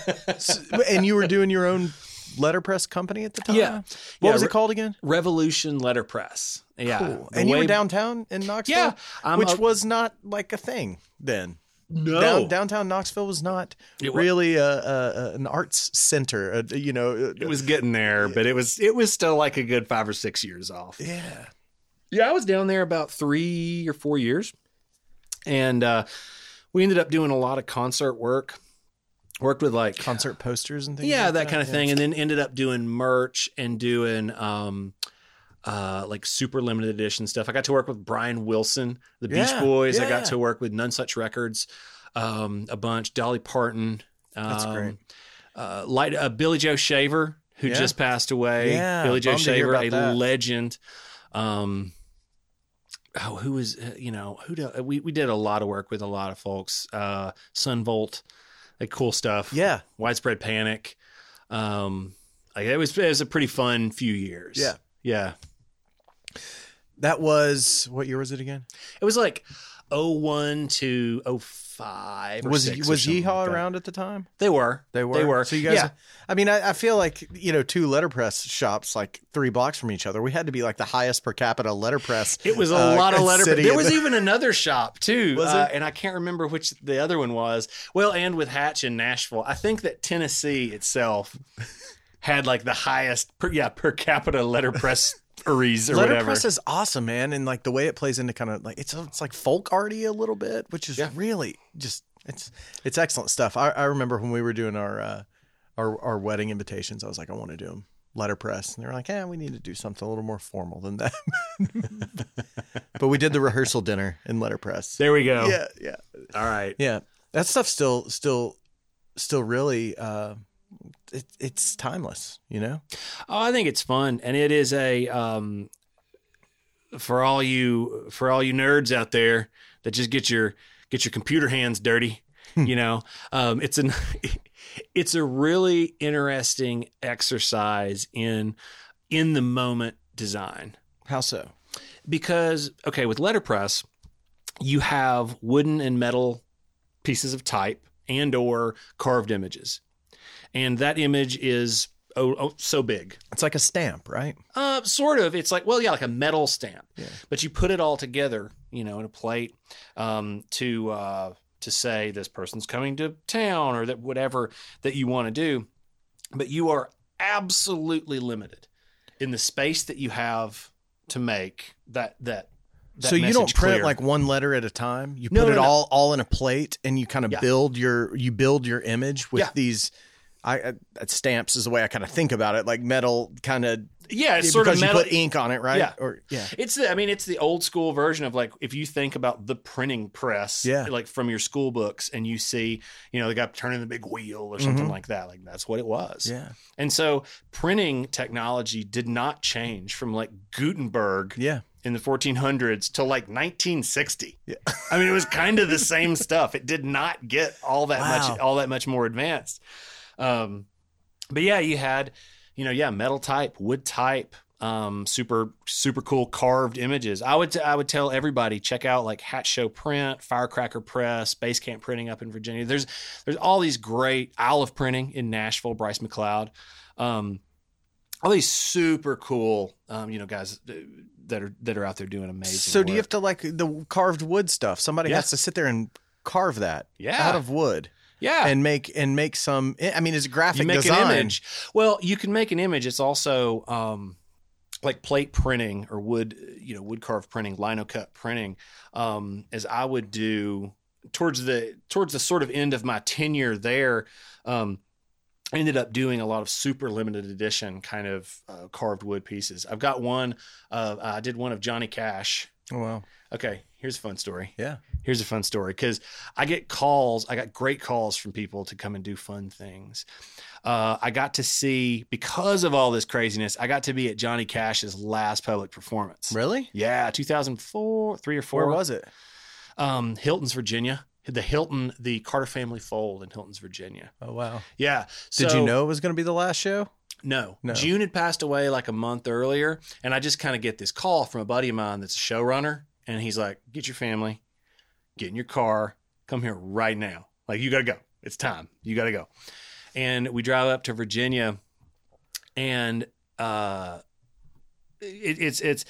and you were doing your own letterpress company at the time? Yeah. What Yeah, was it called again? Revolution Letterpress. Yeah, Cool. And you were downtown in Knoxville? Yeah, I'm which a- was not like a thing then. No, Down, downtown Knoxville was not It wa- really a, a, a, an arts center. uh you know, uh, it was getting there, but it was it was still like a good five or six years off. yeah. Yeah, I was down there about three or four years, and uh, we ended up doing a lot of concert work. Worked with like Concert posters and things. yeah, like that, kind of yeah. thing, and then ended up doing merch and doing um, uh, like super limited edition stuff. I got to work with Brian Wilson, the Beach Yeah, Boys. I got to work with Nonesuch Records, um, a bunch. Dolly Parton. Um, That's great. Uh, light, uh, Billy Joe Shaver, who Yeah. just passed away. Yeah, Billy Joe bummed to hear Shaver, a that. legend. Um, oh, who was uh, you know who do, we we did a lot of work with a lot of folks. Uh, Son Volt, like cool stuff. Yeah. Widespread Panic. Um, like it was it was a pretty fun few years. Yeah. yeah. That was what year was it again? It was like 01 to 05 or Was was Yeehaw like around at the time? They were. They were. They were. So you guys. Yeah. I mean, I, I feel like you know, two letterpress shops like three blocks from each other. We had to be like the highest per capita letterpress. It was a uh, lot of letter. city There was the- even another shop too, Was uh, it? and I can't remember which the other one was. Well, and with Hatch in Nashville, I think that Tennessee itself had like the highest, per, yeah, per capita letterpress or whatever. letterpress is awesome, man, and like the way it plays into kind of like it's it's like folk arty a little bit, which is Yeah. really just it's it's excellent stuff. I, I remember when we were doing our uh, our our wedding invitations, I was like, I want to do them letterpress, and they were like, Yeah, we need to do something a little more formal than that. but we did the rehearsal dinner in letterpress. There we go. Yeah, yeah, All right. yeah. That stuff's still still still really uh, it, it's timeless, you know. Oh, I think it's fun, and it is a um, for all you for all you nerds out there that just get your get your computer hands dirty. you know, um, it's an it's a really interesting exercise in in the moment design How so? because okay with letterpress you have wooden and metal pieces of type and or carved images and that image is oh, oh so big It's like a stamp, right? uh, sort of. It's like well, yeah, like a metal stamp, Yeah. but you put it all together, you know, in a plate um, to uh, to say this person's coming to town or that whatever that you want to do. But you are absolutely limited in the space that you have to make that that. that so you don't print clear. like one letter at a time. You No, put no, it no. all all in a plate, and you kind of Yeah. build your you build your image with Yeah. these. I uh, stamps is the way I kind of think about it, like metal kind of. yeah, it's sort of metal. you put ink on it, right? Yeah. Or yeah, It's the, I mean, it's the old school version of like if you think about the printing press, Yeah. like from your school books, and you see, you know, the guy turning the big wheel or something Mhm. like that. Like that's what it was. yeah, And so printing technology did not change from like Gutenberg yeah. in the 1400s till like 1960. Yeah. I mean, it was kind of the same stuff. It did not get all that Wow. much, all that much more advanced. Um, but yeah, you had, you know, yeah, metal type, wood type, um, super, super cool carved images. I would, t- I would tell everybody check out like Hatch Show Print, Firecracker Press, Base Camp Printing up in Virginia. There's, there's all these great Isle of Printing in Nashville, Bryce McCloud. Um, all these super cool, um, you know, guys that are that are out there doing amazing. So do you have to like the carved wood stuff? Somebody Yeah. has to sit there and carve that Yeah. out of wood yeah, and make and make some. I mean, it's graphic you make design. an image. Well, you can make an image. It's also um, like plate printing or wood, you know, wood carved printing, lino cut printing. Um, as I would do towards the towards the sort of end of my tenure there. Um, I ended up doing a lot of super limited edition kind of uh, carved wood pieces. I've got one. Uh, I did one of Johnny Cash. Oh wow. Okay, here's a fun story. Yeah. Here's a fun story because I get calls. I got great calls from people to come and do fun things. Uh, I got to see because of all this craziness. I got to be at Johnny Cash's last public performance. Really? Yeah, 2004, three or four. Where was it? Um, Hiltons, Virginia. The Hilton, the Carter family fold in Hiltons, Virginia. Oh wow. Yeah. Did you know it was going to be the last show? No. No. June had passed away like a month earlier, and I just kind of get this call from a buddy of mine that's a showrunner, and he's like, "Get your family, get in your car, come here right now. Like you got to go. It's time. You got to go." And we drive up to Virginia, and uh, it, it's it's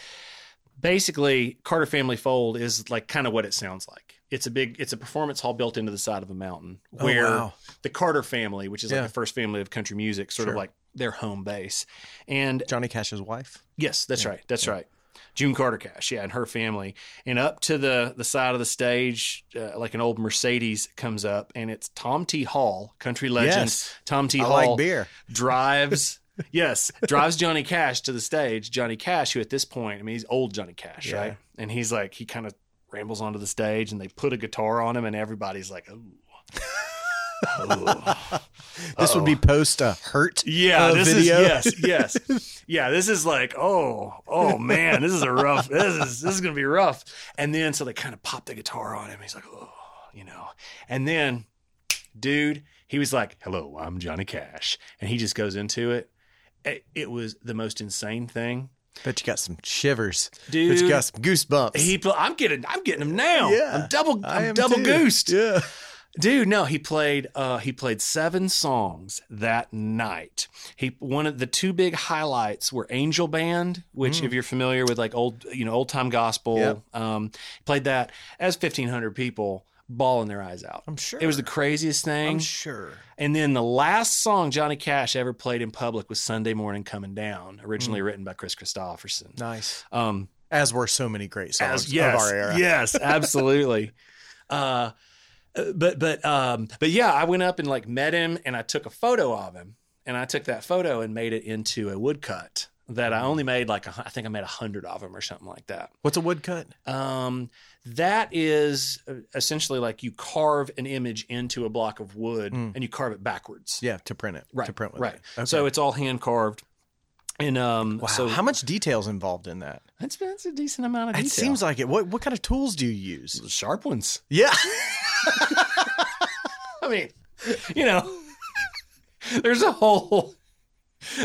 basically Carter Family Fold is like kind of what it sounds like. It's a big, it's a performance hall built into the side of a mountain Oh, where wow. the Carter family, which is Yeah. like the first family of country music, sort Sure. of like their home base. And Johnny Cash's wife. yes, that's right. That's right. June Carter Cash, yeah, and her family, and up to the the side of the stage, uh, like an old Mercedes comes up, and it's Tom T. Hall, country legend. Yes. Tom T. I Hall like beer. drives. yes, drives Johnny Cash to the stage. Johnny Cash, who at this point, I mean, he's old Johnny Cash, Yeah. right? And he's like, he kind of rambles onto the stage, and they put a guitar on him, and everybody's like, "Ooh." Oh. This would be post a hurt. Yeah, uh, this video. is yes, yes, yeah. This is like, oh, oh man, this is a rough. This is this is gonna be rough. And then so they kind of pop the guitar on him. He's like, oh, you know. And then, dude, he was like, "Hello, I'm Johnny Cash," and he just goes into it. It, it was the most insane thing, Bet you got some shivers. dude. Bet you got some goosebumps. he, I'm getting, I'm getting him now. Yeah, I'm double, I'm double too. goosed. Yeah. Dude, no, he played uh he played seven songs that night. He one of the two big highlights were Angel Band, which if you're familiar with like old, you know, old-time gospel, Mm. Yep. um he played that as 1500 people bawling their eyes out. I'm sure. It was the craziest thing. I'm sure. And then the last song Johnny Cash ever played in public was Sunday Morning Coming Down, Mm. originally written by Kris Kristofferson. Nice. Um As were so many great songs as yes, of our era. yes, absolutely. uh, but but um, but yeah, I went up and like met him, and I took a photo of him, and I took that photo and made it into a woodcut that I only made like a, I think I made a hundred of them or something like that. What's a woodcut? Um, that is uh, essentially like you carve an image into a block of wood Mm. and you carve it backwards. Yeah, to print it. Right, To print with right. it. Okay. So it's all hand carved. And um, wow. so how much detail's involved in that? That's, that's a decent amount of detail. It seems like it. What what kind of tools do you use? sharp ones. Yeah. I mean, you know, there's a whole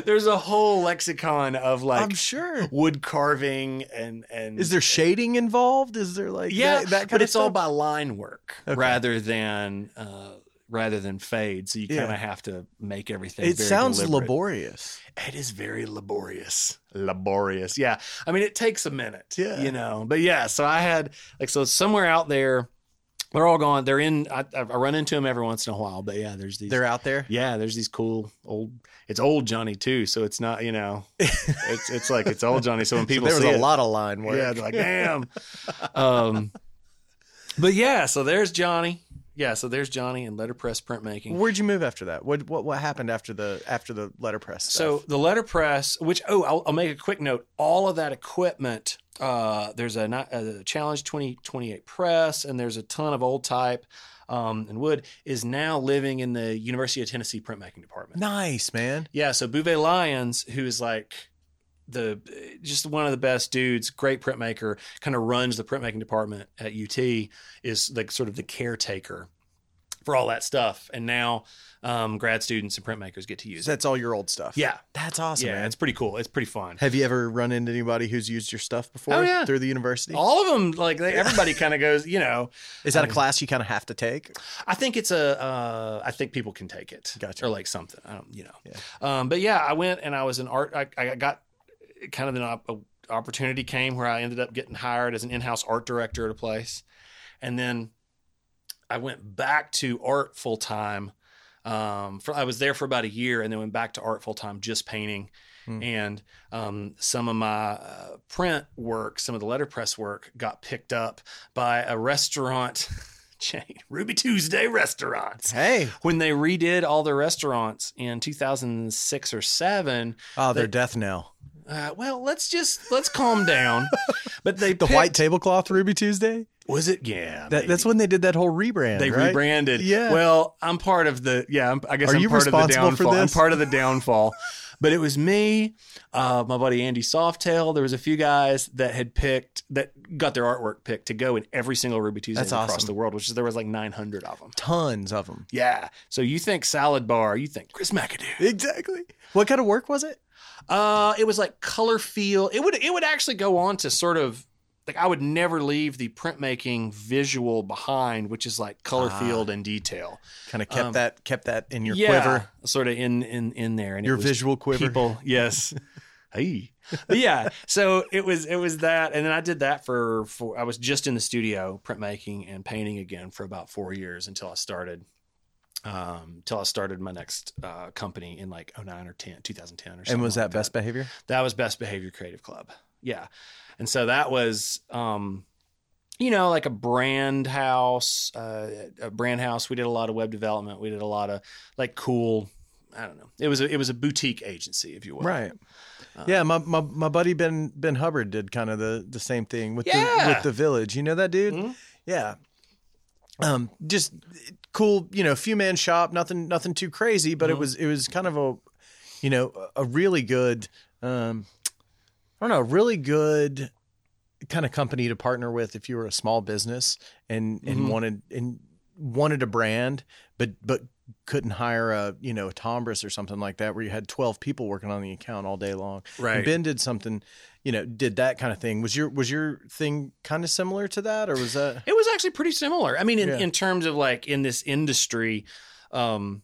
there's a whole lexicon of like I'm sure. wood carving and and Is there shading involved? Is there like yeah, that, that kind but of it's all by line work Okay. rather than uh, rather than fade. So you Yeah. kind of have to make everything. It sounds deliberate. laborious. It is very laborious. Laborious. Yeah. I mean, it takes a minute. Yeah. You know, but yeah. So I had like so somewhere out there. They're all gone. They're in. I, I run into them every once in a while, but yeah, there's these. They're out there. Yeah, there's these cool old. It's old Johnny too, so it's not you know, it's it's like it's old Johnny. So when people there was see a it, lot of line work. yeah, they're like damn. um, but yeah, so there's Johnny. Yeah, so there's Johnny and letterpress printmaking. Where'd you move after that? What what what happened after the after the letterpress So stuff? the letterpress, which oh, I'll, I'll make a quick note. All of that equipment. Uh, there's a, a Challenge 2028 press, and there's a ton of old type um, and wood is now living in the University of Tennessee printmaking department. nice man. Yeah, so Beauvais Lyons, who is like the just one of the best dudes, great printmaker, kind of runs the printmaking department at UT, is like sort of the caretaker for all that stuff. And now um, grad students and printmakers get to use it. That's all your old stuff. Yeah, That's awesome, yeah, man. it's pretty cool. It's pretty fun. Have you ever run into anybody who's used your stuff before Oh, yeah. through the university? All of them, like they, everybody, kind of goes. You know, Is that a um, class you kind of have to take? I think it's a. Uh, I think people can take it. Gotcha. Or like something. I don't. You know. Yeah. Um, but yeah, I went and I was an art. I, I got kind of an op- opportunity came where I ended up getting hired as an in-house art director at a place, and then I went back to art full time. Um, for I was there for about a year, and then went back to art full time, just painting. Hmm. And um, some of my uh, print work, some of the letterpress work, got picked up by a restaurant chain, Ruby Tuesday Restaurants. Hey, When they redid all the restaurants in 2006 or seven, oh, they're death knell. Uh, well, let's just let's calm down. But they The white tablecloth Ruby Tuesday. was it? Yeah, That, that's when they did that whole rebrand. they right? rebranded. Yeah. Well, I'm part of the. Yeah, I'm, I guess Are I'm you part of the responsible for downfall. I'm part of the downfall. but it was me, uh, my buddy Andy Softail. There was a few guys that had picked that got their artwork picked to go in every single Ruby Tuesday That's across awesome. the world, which is there was like 900 of them. Tons of them. Yeah. So you think salad bar, you think Chris McAdoo. Exactly. What kind of work was it? Uh, it was like color field. It would it would actually go on to sort of like I would never leave the printmaking visual behind, which is like color Ah. field and detail. Kind of kept Um, that kept that in your yeah, quiver, sort of in in in there, and your visual quiver. people. Yes. hey. Yeah. So it was it was that, and then I did that for for I was just in the studio printmaking and painting again for about four years until I started. Um, till I started my next uh, company in like 09 or 10, 2010 or something. And was like that best behavior? that was best behavior creative club yeah and so that was um you know like a brand house uh, a brand house we did a lot of web development we did a lot of like cool i don't know it was a, it was a boutique agency if you will Right. Uh, yeah, my, my my buddy Ben Ben Hubbard did kind of the the same thing with the with the village. You know that dude? Mhm. Yeah. Um, just cool, you know, few man shop, nothing nothing too crazy, but it Mhm. was it was kind of a you know, a really good um I don't know, really good kind of company to partner with if you were a small business and and Mhm. wanted and wanted a brand but but couldn't hire a you know a Tombras or something like that where you had 12 people working on the account all day long. right And Ben did something, you know, did that kind of thing. Was your was your thing kind of similar to that, or was that? It was actually pretty similar. I mean, in, Yeah. in terms of like in this industry, um,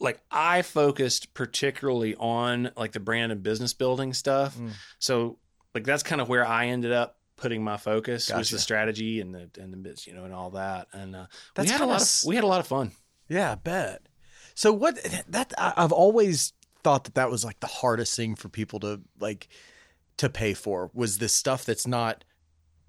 like I focused particularly on like the brand and business building stuff. Mm. So like that's kind of where I ended up putting my focus was the strategy and the and the bits, you know, and all that. And uh, That's we had a lot of we had a lot of fun. Yeah, I bet. So what that I've always thought that that was like the hardest thing for people to like to pay for was this stuff that's not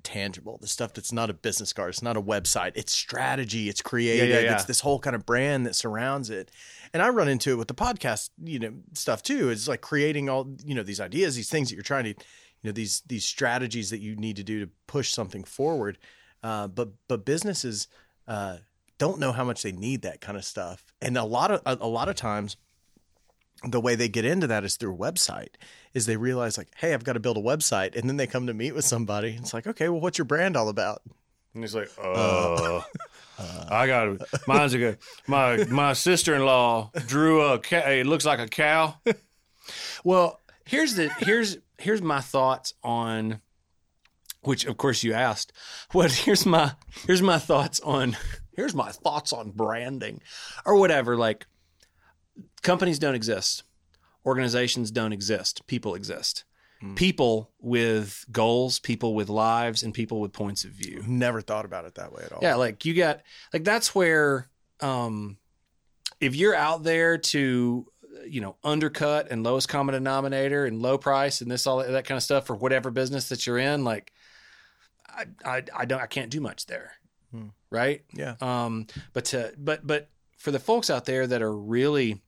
tangible, the stuff that's not a business card, it's not a website, it's strategy, it's creative, yeah. it's this whole kind of brand that surrounds it. And I run into it with the podcast, you know, stuff too. It's like creating all, you know, these ideas, these things that you're trying to, you know, these these strategies that you need to do to push something forward. Uh, but but businesses uh, don't know how much they need that kind of stuff, and a lot of a, a lot of times, the way they get into that is through a website. Is they realize like, hey, I've got to build a website, and then they come to meet with somebody. It's like, okay, well, what's your brand all about? And he's like, uh, I got mine's a good. My my sister in law drew a. Ca- it looks like a cow. well, here's the here's here's my thoughts on, which of course you asked. What here's my here's my thoughts on here's my thoughts on branding, or whatever. Like, companies don't exist, organizations don't exist, people exist. People with goals, people with lives, and people with points of view. Never thought about it that way at all. Yeah, like you got like that's where um if you're out there to you know undercut and lowest common denominator and low price and this all that kind of stuff for whatever business that you're in, like I I, I don't I can't do much there. Hmm. Right? yeah, Um but to but but for the folks out there that are really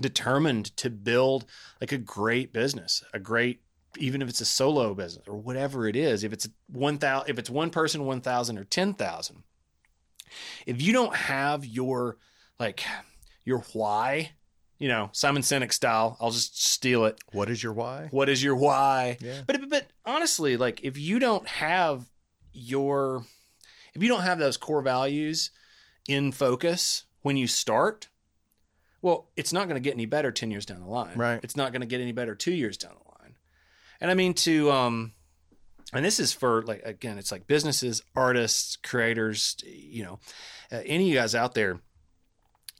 determined to build like a great business, a great even if it's a solo business or whatever it is, if it's one thousand, if it's one person, one thousand or ten thousand, if you don't have your like your why, you know Simon Sinek style, I'll just steal it. What is your why? What is your why? Yeah. But but honestly, like if you don't have your if you don't have those core values in focus when you start, well, it's not going to get any better 10 years down the line. Right. It's not going to get any better 2 years down the line. And I mean to um and this is for like again, it's like businesses, artists, creators, you know, uh, any of you guys out there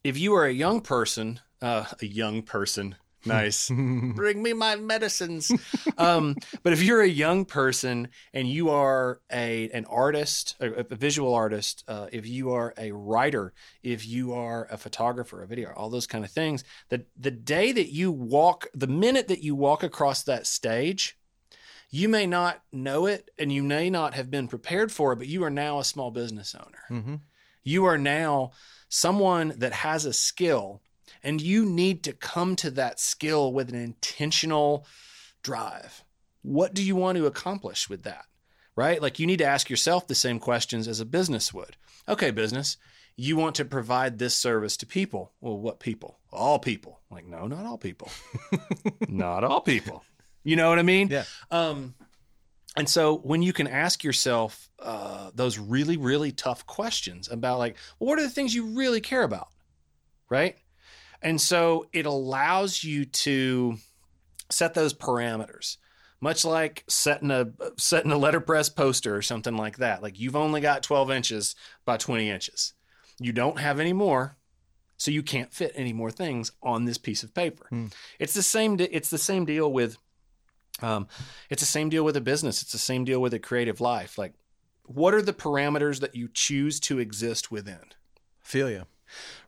if you are a young person, uh, a young person, nice, bring me my medicines. um, but if you're a young person and you are a an artist, a, a visual artist, uh, if you are a writer, if you are a photographer, a video, all those kind of things, the the day that you walk, the minute that you walk across that stage, you may not know it and you may not have been prepared for it, but you are now a small business owner. Mm-hmm. You are now someone that has a skill and you need to come to that skill with an intentional drive. What do you want to accomplish with that? Right? Like you need to ask yourself the same questions as a business would. Okay, business, you want to provide this service to people. Well, what people? All people. Like, no, not all people. not all people. You know what I mean? Yeah. Um, and so when you can ask yourself uh, those really, really tough questions about like, well, what are the things you really care about? Right. And so it allows you to set those parameters, much like setting a setting a letterpress poster or something like that. Like you've only got 12 inches by 20 inches. You don't have any more, so you can't fit any more things on this piece of paper. Hmm. It's the same. It's the same deal with. Um, it's the same deal with a business. It's the same deal with a creative life. Like, what are the parameters that you choose to exist within? Feel you.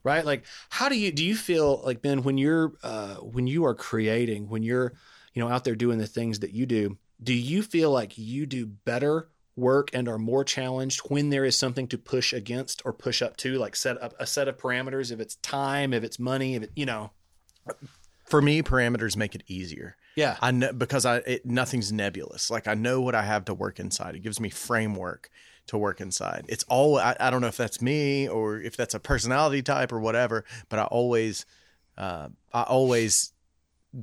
Right like how do you do you feel like ben when you're uh when you are creating when you're you know out there doing the things that you do do you feel like you do better work and are more challenged when there is something to push against or push up to like set up a set of parameters if it's time if it's money if it you know For me, parameters make it easier. yeah I know because I it, nothing's nebulous. Like I know what I have to work inside. It gives me framework to work inside. It's all I, I don't know if that's me or if that's a personality type or whatever, but I always uh, I always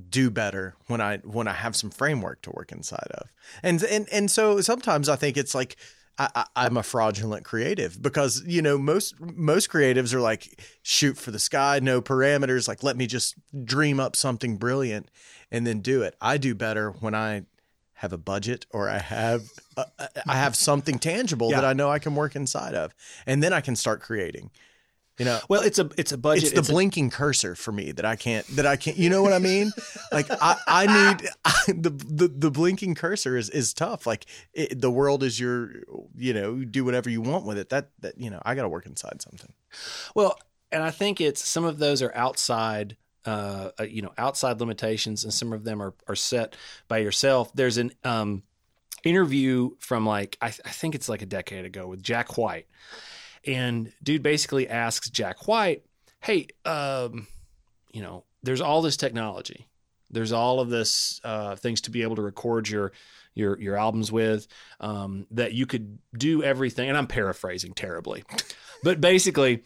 do better when I when I have some framework to work inside of. And and and so sometimes I think it's like I, I, I'm a fraudulent creative because you know most most creatives are like shoot for the sky, no parameters. Like let me just dream up something brilliant and then do it. I do better when I have a budget or I have uh, I have something tangible that I know I can work inside of, and then I can start creating. You know, well it's a it's a budget. it's the a- blinking cursor for me that I can't that I can't you know what I mean? Like I I need the, the the blinking cursor is is tough. Like it, the world is your you know do whatever you want with it. That that you know I got to work inside something. Well, and I think it's some of those are outside, uh, you know, outside limitations, and some of them are are set by yourself. There's an um, interview from like I, I think it's like a decade ago with Jack White, and dude basically asks Jack White, "Hey, um, you know, there's all this technology, there's all of this uh, things to be able to record your." Your, your albums with um, that you could do everything and i'm paraphrasing terribly but basically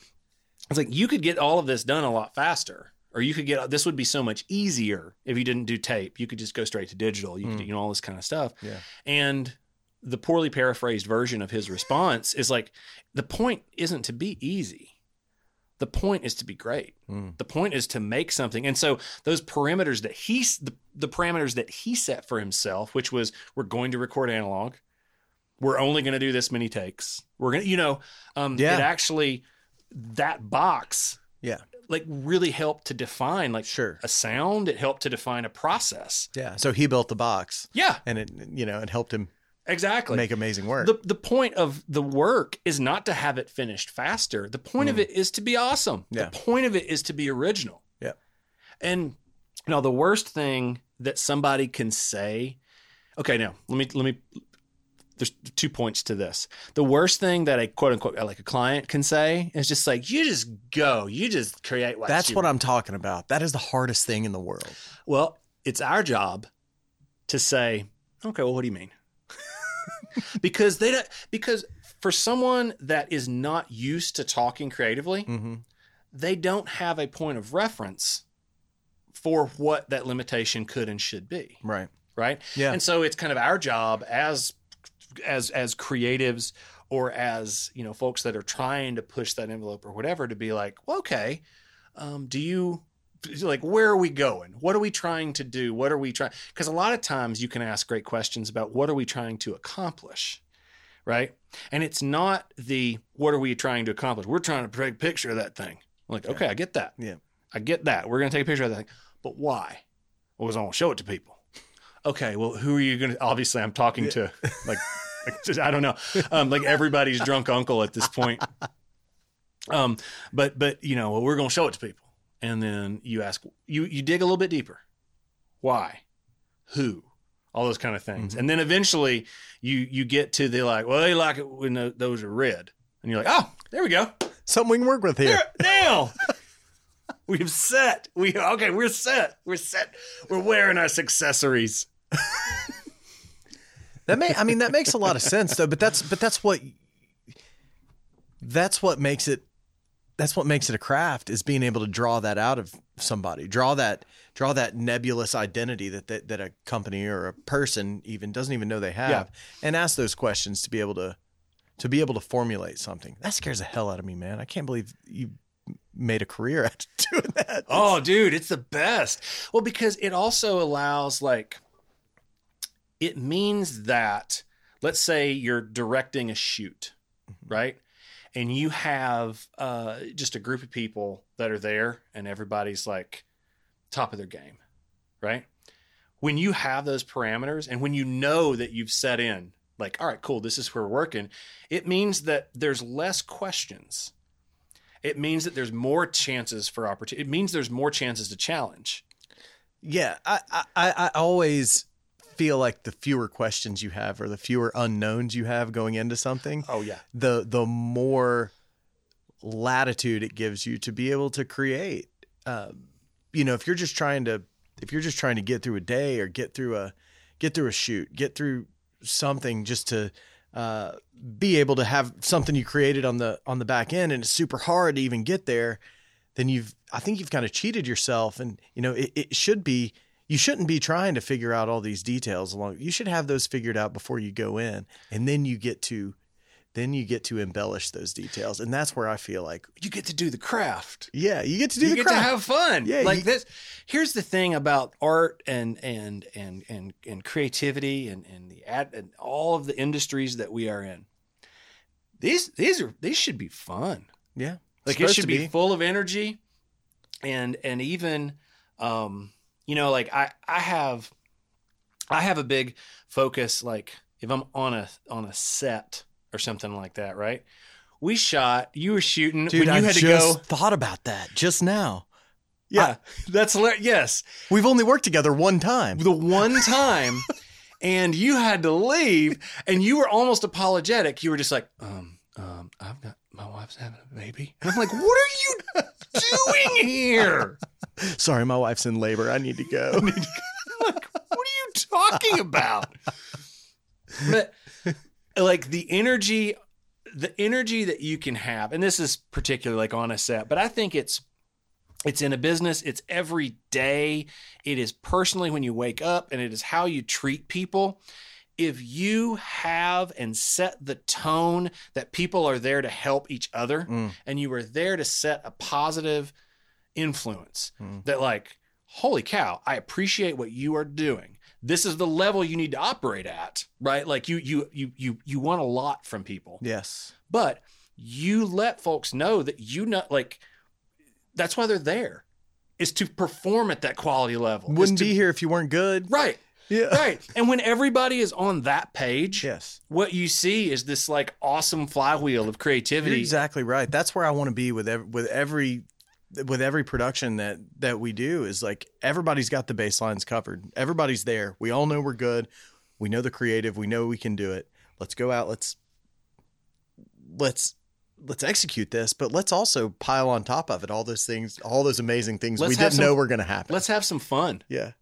it's like you could get all of this done a lot faster or you could get this would be so much easier if you didn't do tape. You could just go straight to digital. You could do you know all this kind of stuff. Yeah. and the poorly paraphrased version of his response is like the point isn't to be easy. The point is to be great. Mm. the point is to make something. And so those parameters that he the, the parameters that he set for himself which was we're going to record analog. We're only going to do this many takes. We're going to you know um Yeah. it actually that box yeah like really helped to define like Sure. a sound it helped to define a process yeah so he built the box yeah and it you know it helped him exactly make amazing work the the point of the work is not to have it finished faster. The point of it is to be awesome. Hmm. Yeah. The point of it is to be original. Yeah. And you know, the worst thing that somebody can say, okay, now let me let me there's two points to this. The worst thing that a quote unquote like a client can say is just like you just go, you just create what that's what I'm talking about that is the hardest thing in the world well, it's our job to say, okay, well, what do you mean? because they don't, because for someone that is not used to talking creatively, mm-hmm. they don't have a point of reference for what that limitation could and should be, right right? Yeah. And so it's kind of our job as as as creatives or as you know folks that are trying to push that envelope or whatever to be like, well, okay, um, do you like where are we going? What are we trying to do? What are we trying? Because a lot of times you can ask great questions about what are we trying to accomplish, right? And it's not the what are we trying to accomplish? We're trying to take a picture of that thing. I'm like, okay, I get that. Yeah. I get that. We're going to take a picture of that thing. But why? Well, because I want to show it to people. Okay, well, who are you going to? Obviously, I'm talking to like, like just, I don't know, um, like everybody's drunk uncle at this point. Um, but but you know, well, we're going to show it to people, and then you ask, you you dig a little bit deeper. Why? Who? all those kind of things. And then eventually you you get to the like, well, they like it when tho- those are red, and you're like, oh, there we go, Something we can work with here. there, now. We've set. We okay. We're set. We're set. We're wearing our accessories. That may I mean that makes a lot of sense though, but that's but that's what that's what makes it that's what makes it a craft is being able to draw that out of somebody. Draw that draw that nebulous identity that that, that a company or a person even doesn't even know they have Yeah. and ask those questions to be able to to be able to formulate something. That scares the hell out of me, man. I can't believe you made a career out of doing that. Oh, dude, it's the best. Well, because it also allows like it means that let's say you're directing a shoot, right? And you have uh, just a group of people that are there, and everybody's like top of their game, right? When you have those parameters, and when you know that you've set in, like, all right, cool, this is where we're working, it means that there's less questions it means that there's more chances for opportunity. It means there's more chances to challenge. Yeah, I, I, I always feel like the fewer questions you have or the fewer unknowns you have going into something, Oh yeah, the the more latitude it gives you to be able to create. Uh, you know, if you're just trying to if you're just trying to get through a day or get through a get through a shoot, get through something just to uh, be able to have something you created on the on the back end, and it's super hard to even get there. Then you've I think you've kind of cheated yourself, and you know it, it should be you shouldn't be trying to figure out all these details along. You should have those figured out before you go in, and then you get to then you get to embellish those details, and that's where I feel like you get to do the craft. yeah, you get to do the craft. you the get craft. to have fun. Yeah, like you- this. Here's the thing about art and and and and and creativity and and the ad and all of the industries that we are in. These these are these should be fun. yeah, like it should to be, full of energy and and even um you know like i i have i have a big focus like if i'm on a on a set or something like that right we shot you were shooting Dude, when you I had to just go thought about that just now. yeah that's hilarious. yes We've only worked together one time. the one time and you had to leave and you were almost apologetic you were just like um um i've got my wife's having a baby and i'm like what are you doing here Sorry, my wife's in labor. I need to go. like, what are you talking about? But like the energy, the energy that you can have, and this is particularly like on a set, but I think it's it's in a business, it's every day, it is personally when you wake up, and it is how you treat people. If you have and set the tone that people are there to help each other, Mm. and you are there to set a positive influence Mm. that like holy cow i appreciate what you are doing this is the level you need to operate at right like you you you you you want a lot from people yes. but you let folks know that you not like that's why they're there is to perform at that quality level Wouldn't to- be here if you weren't good. right Yeah. right and when everybody is on that page Yes. what you see is this like awesome flywheel of You're creativity exactly right. That's where I want to be with every, with every with every production that that we do is like everybody's got the baselines covered. Everybody's there. We all know we're good. We know the creative. We know we can do it. Let's go out. Let's let's let's execute this, but let's also pile on top of it all those things, all those amazing things Let's we didn't some- know were going to happen. let's have some fun yeah.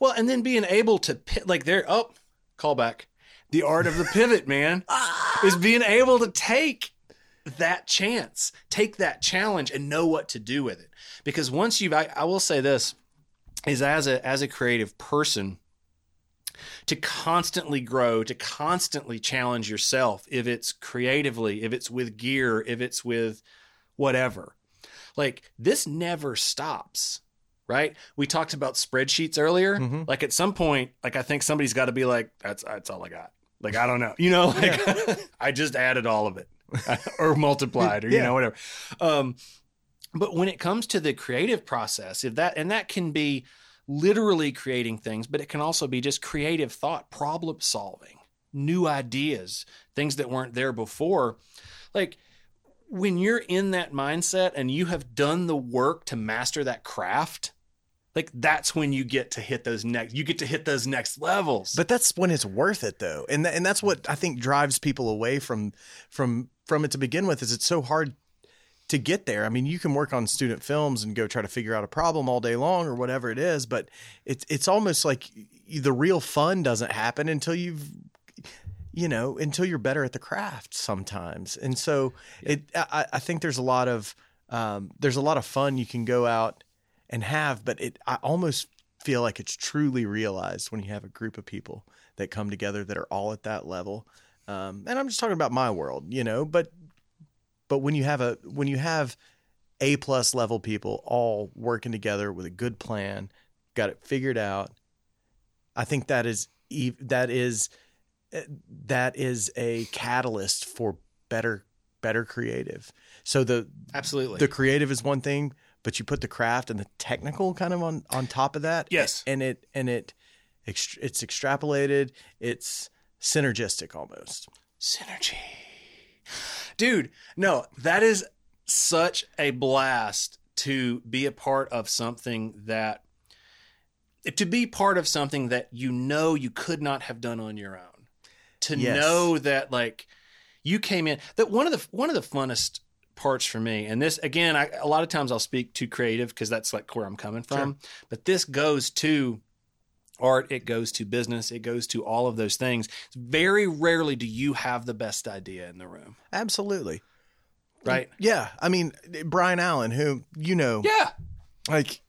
Well, and then being able to pi- like there. Oh, callback. The art of the pivot, man, ah! is being able to take that chance, take that challenge, and know what to do with it. Because once you've, I, I will say this, is as a as a creative person, to constantly grow, to constantly challenge yourself. If it's creatively, if it's with gear, if it's with whatever, like this never stops right? We talked about spreadsheets earlier. Mhm. Like at some point, like I think somebody's got to be like, "That's that's all I got." Like I don't know, you know, like I just added all of it or multiplied or you know whatever. Um, but when it comes to the creative process, if that and that can be literally creating things, but it can also be just creative thought, problem solving, new ideas, things that weren't there before. Like when you're in that mindset and you have done the work to master that craft, like that's when you get to hit those next you get to hit those next levels. But that's when it's worth it though. And th- and that's what I think drives people away from from from it to begin with is it's so hard to get there. I mean, you can work on student films and go try to figure out a problem all day long or whatever it is, but it's it's almost like the real fun doesn't happen until you've you know until you're better at the craft sometimes. And so it I, I think there's a lot of um, there's a lot of fun you can go out and have, but it I almost feel like it's truly realized when you have a group of people that come together that are all at that level. Um, and I'm just talking about my world, you know, but but when you have a when you have a plus level people all working together with a good plan, got it figured out, I think that is that is eh, that is a catalyst for better better creative. So the Absolutely. the creative is one thing, but you put the craft and the technical kind of on on top of that. Yes. and it and it it's extrapolated. It's synergistic almost. Synergy. Dude, no, that is such a blast to be a part of something that to be part of something that you know you could not have done on your own. To Yes. know that like you came in that one of the one of the funnest parts for me and this again I, a lot of times I'll speak to creative because that's like where I'm coming from but this goes to art it goes to business it goes to all of those things. Very rarely do you have the best idea in the room. Absolutely. right? Yeah, I mean Brian Allen, who you know, yeah. like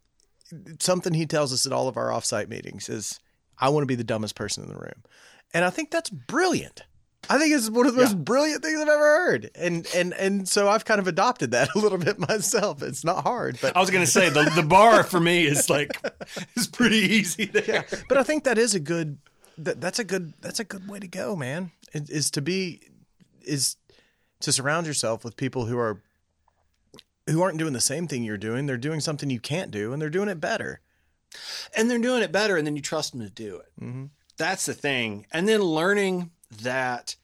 something he tells us at all of our offsite meetings is, "I want to be the dumbest person in the room," and I think that's brilliant. I think it's one of the most brilliant things I've ever heard, and and and so I've kind of adopted that a little bit myself. It's not hard, but I was gonna say the, the bar for me is like is pretty easy there but I think that is a good that, that's a good that's a good way to go, man. Is, is to be is to surround yourself with people who are who aren't doing the same thing you're doing. They're doing something you can't do, and they're doing it better. and they're doing it better and then you trust them to do it Mm-hmm. that's the thing and then learning that,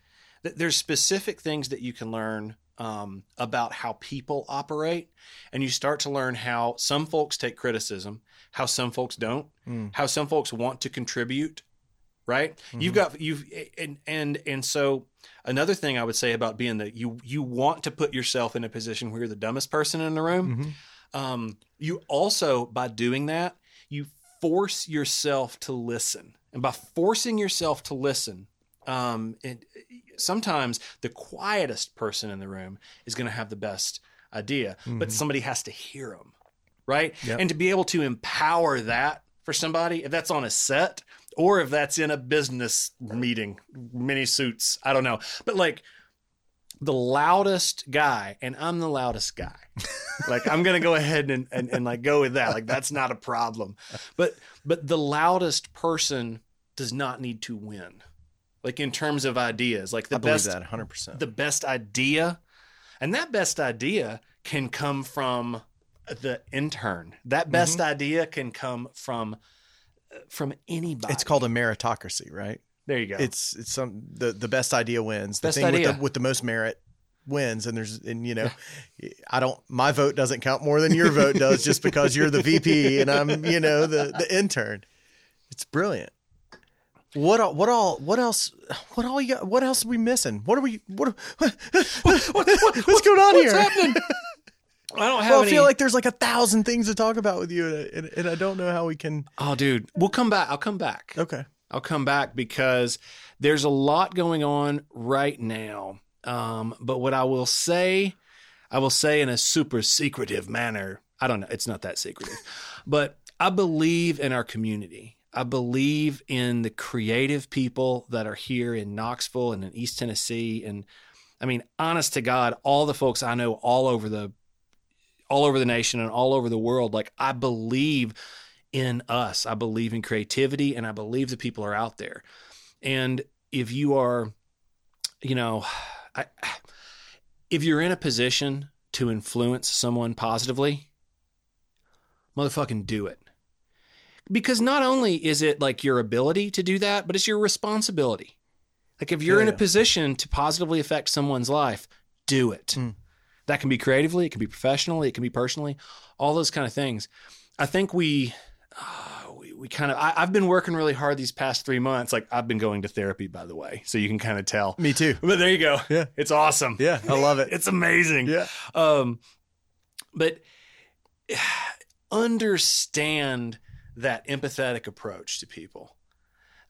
that there's specific things that you can learn um, about how people operate and you start to learn how some folks take criticism how some folks don't Mm. how some folks want to contribute right you've got you've and and and so another thing i would say about being that you you want to put yourself in a position where you're the dumbest person in the room Mhm. um, you also by doing that you force yourself to listen and by forcing yourself to listen um, it, sometimes the quietest person in the room is going to have the best idea but somebody has to hear them right? Yep. and to be able to empower that for somebody if that's on a set or if that's in a business meeting mini suits i don't know. But like the loudest guy and i'm the loudest guy. Like i'm gonna go ahead and, and, and like go with that. Like that's not a problem. But but the loudest person does not need to win like in terms of ideas like the I best that 100. percent the best idea and that best idea can come from the intern that best Mm-hmm. idea can come from from anybody It's called a meritocracy, right? there you go It's it's some the the best idea wins. The Best thing idea. with the with the most merit wins, and there's and you know, I don't my vote doesn't count more than your vote does just because you're the VP and I'm you know the the intern. It's brilliant. What all, what all what else what all you what else are we missing? What are we what what, what, what's going on what's here? happening i don't have Well, I any feel like there's like a thousand things to talk about with you, and, and, and I don't know how we can. oh dude we'll come back i'll come back Okay, I'll come back because there's a lot going on right now. Um, but what I will say, I will say in a super secretive manner. I don't know. It's not that secretive, but I believe in our community. I believe in the creative people that are here in Knoxville and in East Tennessee. And I mean, honest to God, all the folks I know all over the all over the nation and all over the world, like I believe in us. I believe in creativity and I believe the people are out there. And if you are, you know, I, if you're in a position to influence someone positively, motherfucking do it. Because not only is it like your ability to do that, but it's your responsibility. Like if you're Yeah, in a position to positively affect someone's life, do it. Mm. That can be creatively, it can be professionally, it can be personally, all those kind of things. I think we uh, we, we kind of I, I've been working really hard these past three months. Like I've been going to therapy, by the way, so you can kind of tell. Me too. But there you go. Yeah. it's awesome. Yeah, I love it. It's amazing. Yeah. Um, but understand that empathetic approach to people.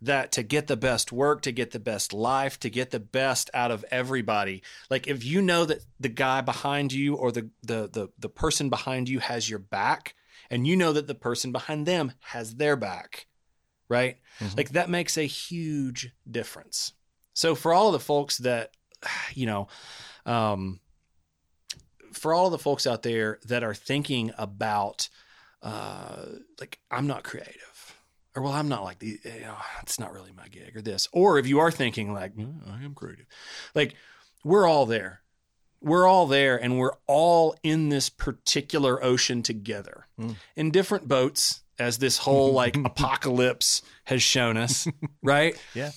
That to get the best work, to get the best life, to get the best out of everybody. Like if you know that the guy behind you or the the the, the person behind you has your back, and you know that the person behind them has their back, right? Like that makes a huge difference. So for all of the folks that, you know, um, for all of the folks out there that are thinking about, uh, like I'm not creative, or well, I'm not like the, you know, it's not really my gig, or this, or if you are thinking like "Mm, I am creative, like we're all there. We're all there and we're all in this particular ocean together Mm. in different boats, as this whole like apocalypse has shown us, right? Yeah.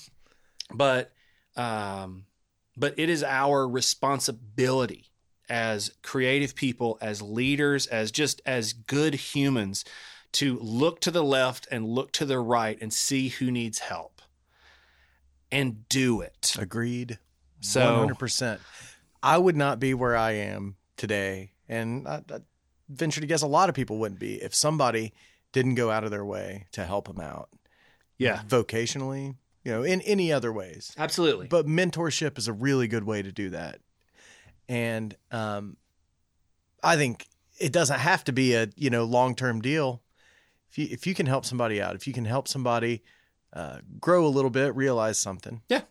But um but it is our responsibility as creative people, as leaders, as just as good humans to look to the left and look to the right and see who needs help and do it. Agreed. So- 100%. I would not be where I am today. And I, I venture to guess a lot of people wouldn't be if somebody didn't go out of their way to help them out Yeah, vocationally, you know, in any other ways. absolutely. But mentorship is a really good way to do that. And um, I think it doesn't have to be a, you know, long-term deal. If you, if you can help somebody out, if you can help somebody uh, grow a little bit, realize something. Yeah.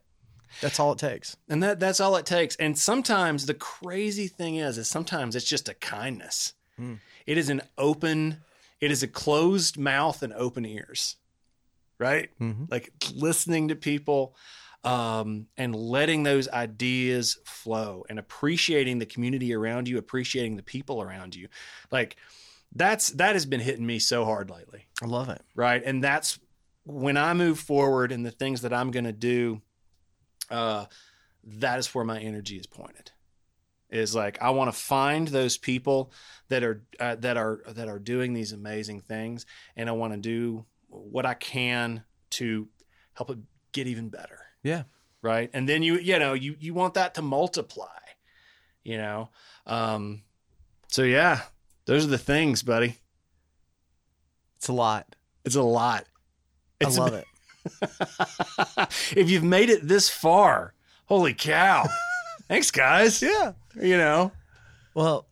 That's all it takes. And that that's all it takes. And sometimes the crazy thing is is sometimes it's just a kindness. Hmm. It is an open it is a closed mouth and open ears. Right? Mm-hmm. Like listening to people um, and letting those ideas flow and appreciating the community around you, appreciating the people around you. Like that's that has been hitting me so hard lately I love it. right and that's when i move forward and the things that i'm going to do uh that is where my energy is pointed is like i want to find those people that are uh, that are that are doing these amazing things and i want to do what i can to help it get even better Yeah. right and then you you know you you want that to multiply you know um so yeah those are the things buddy It's a lot. it's a lot I love it. if you've made it this far, holy cow. Thanks, guys. Yeah. You know, Well,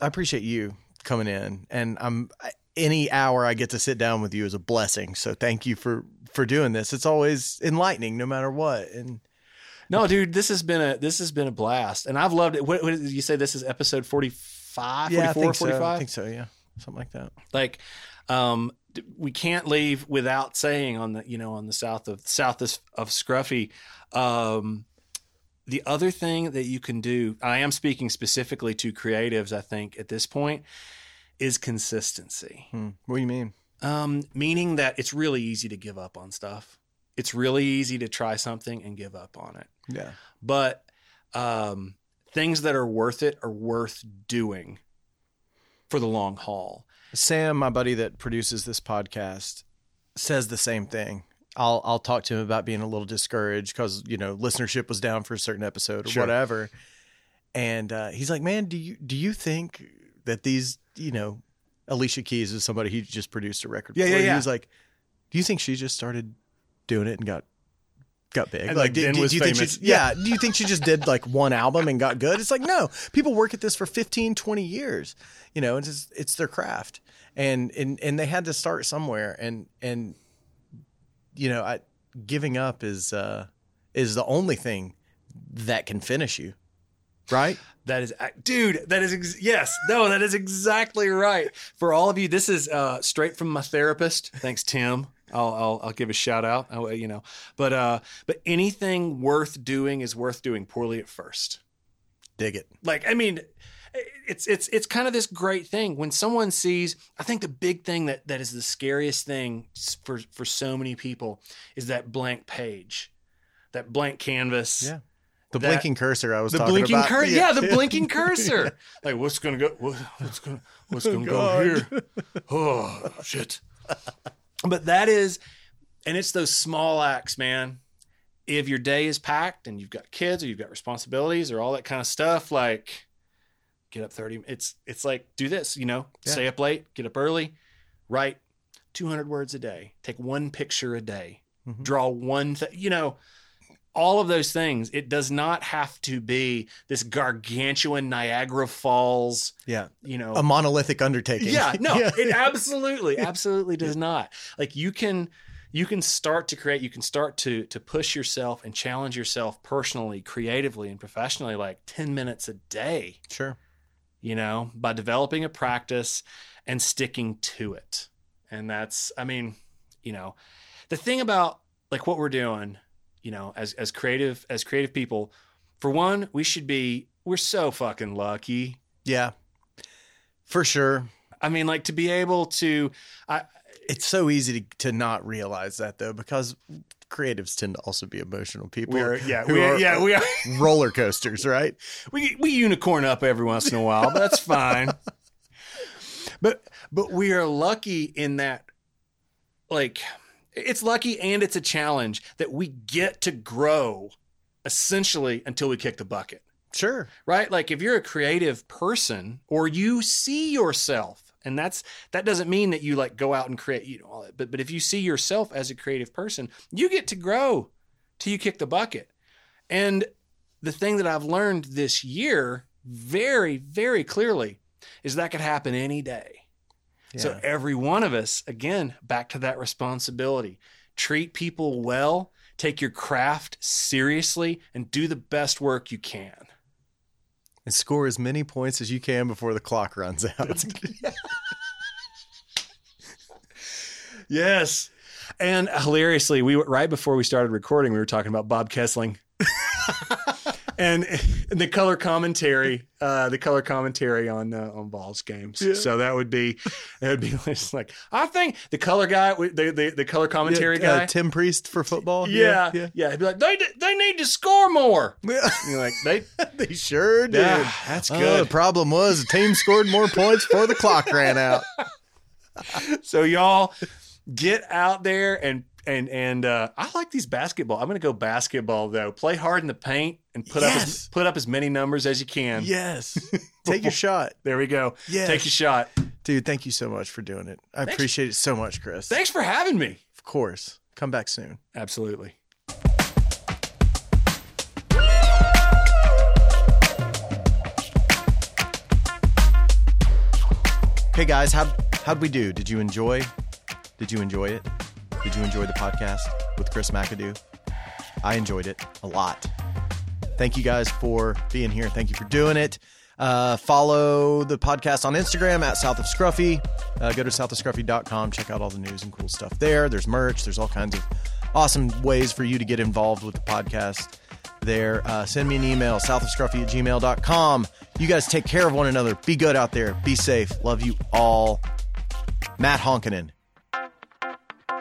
I appreciate you coming in, and I'm any hour I get to sit down with you is a blessing. So thank you for for doing this. It's always enlightening, no matter what. And no, dude, this has been a this has been a blast, and I've loved it. What, what did you say? This is episode 45, yeah, I 44, think so. 45? I think so. Yeah, something like that. like um we can't leave without saying on the you know on the south of south of, of scruffy um the other thing that you can do i am speaking specifically to creatives i think at this point is consistency Hmm. What do you mean? Um meaning that it's really easy to give up on stuff it's really easy to try something and give up on it Yeah. but um, things that are worth it are worth doing for the long haul. Sam, my buddy that produces this podcast, says the same thing. I'll I'll talk to him about being a little discouraged because you know listenership was down for a certain episode or Sure. whatever, and uh, he's like, "Man, do you do you think that these you know Alicia Keys is somebody he just produced a record Yeah, for?" yeah, He yeah. was like, "Do you think she just started doing it and got got big? And, like, do, then do- you think she, yeah, do you think she just did like one album and got good? It's like no, people work at this for 15, 20 years. You know, it's just, it's their craft, and and and they had to start somewhere, and and you know, I, giving up is uh is the only thing that can finish you, right? That is, dude. That is ex- yes, no. That is exactly right. For all of you, this is uh, straight from my therapist. Thanks, Tim. I'll, I'll I'll give a shout out. I, you know, but uh, but anything worth doing is worth doing poorly at first. Dig it. like i mean it's it's it's kind of this great thing when someone sees i think the big thing that that is the scariest thing for for so many people is that blank page that blank canvas Yeah. The That- blinking cursor I was the talking blinking about. cursor yeah. the blinking cursor like what's gonna go what, what's gonna what's gonna go here oh shit but that is, and it's those small acts, man. If your day is packed and you've got kids or you've got responsibilities or all that kind of stuff, like get up 30 it's it's like do this you know Yeah. stay up late get up early write 200 words a day take one picture a day Mhm. draw one thing you know all of those things it does not have to be this gargantuan niagara falls Yeah. you know A monolithic undertaking. yeah no Yeah. it absolutely absolutely does not like you can you can start to create you can start to to push yourself and challenge yourself personally creatively and professionally like 10 minutes a day Sure. you know, by developing a practice and sticking to it. And that's, I mean, you know, the thing about like what we're doing, you know, as as creative as creative people, for one, we should be we're so fucking lucky. Yeah. For sure. I mean, like to be able to I It's so easy to, to not realize that though, because creatives tend to also be emotional people. we are yeah, we are, are- yeah, we are roller coasters, right? we we unicorn up every once in a while, but that's fine. but but we are lucky in that like it's lucky and it's a challenge that we get to grow essentially until we kick the bucket. Sure. Right? Like if you're a creative person or you see yourself and that's that doesn't mean that you like go out and create you know all that but but if you see yourself as a creative person, you get to grow till you kick the bucket. And the thing that I've learned this year very, very clearly is that could happen any day. So every one of us, again, back to that responsibility. Treat people well, take your craft seriously, and do the best work you can. and score as many points as you can before the clock runs out. Yes. And hilariously, we right before we started recording, we were talking about Bob Kesling. and, and the color commentary, uh, the color commentary on uh, on balls games. So that would be, that would be like I think the color guy, the the, the color commentary Yeah, uh, guy. Tim Priest for football. yeah, yeah, yeah, He'd be like, they they need to score more. yeah. You're like, they, they sure did. yeah, that's Oh, good. the problem was the team scored more points before the clock ran out. so y'all get out there and and and uh, I like these basketball. I'm going to go basketball though. Play hard in the paint and put up as, put up as many numbers as you can. Yes. Take your shot. There we go. Yes. Take your shot. Dude, thank you so much for doing it. I Thanks. appreciate it so much, Chris. Thanks for having me. Of course. Come back soon. Absolutely. Okay, guys, how how'd we do? Did you enjoy? Did you enjoy it? Did you enjoy the podcast with Chris McAdoo? I enjoyed it a lot. Thank you guys for being here. Thank you for doing it. Uh, follow the podcast on Instagram at South of Scruffy. Uh, go to southofscruffy.com. Check out all the news and cool stuff there. There's merch. There's all kinds of awesome ways for you to get involved with the podcast there. Uh, send me an email, southofscruffy at gmail.com. You guys take care of one another. Be good out there. Be safe. Love you all. Matt Honkinen.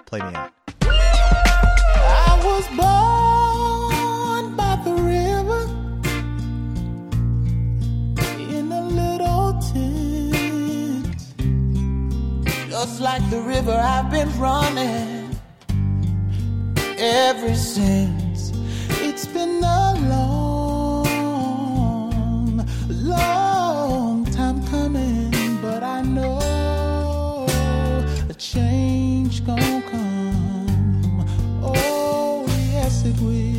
Play me out. I was born by the river in a little tent. Just like the river, I've been running ever since. It's been a long, yes,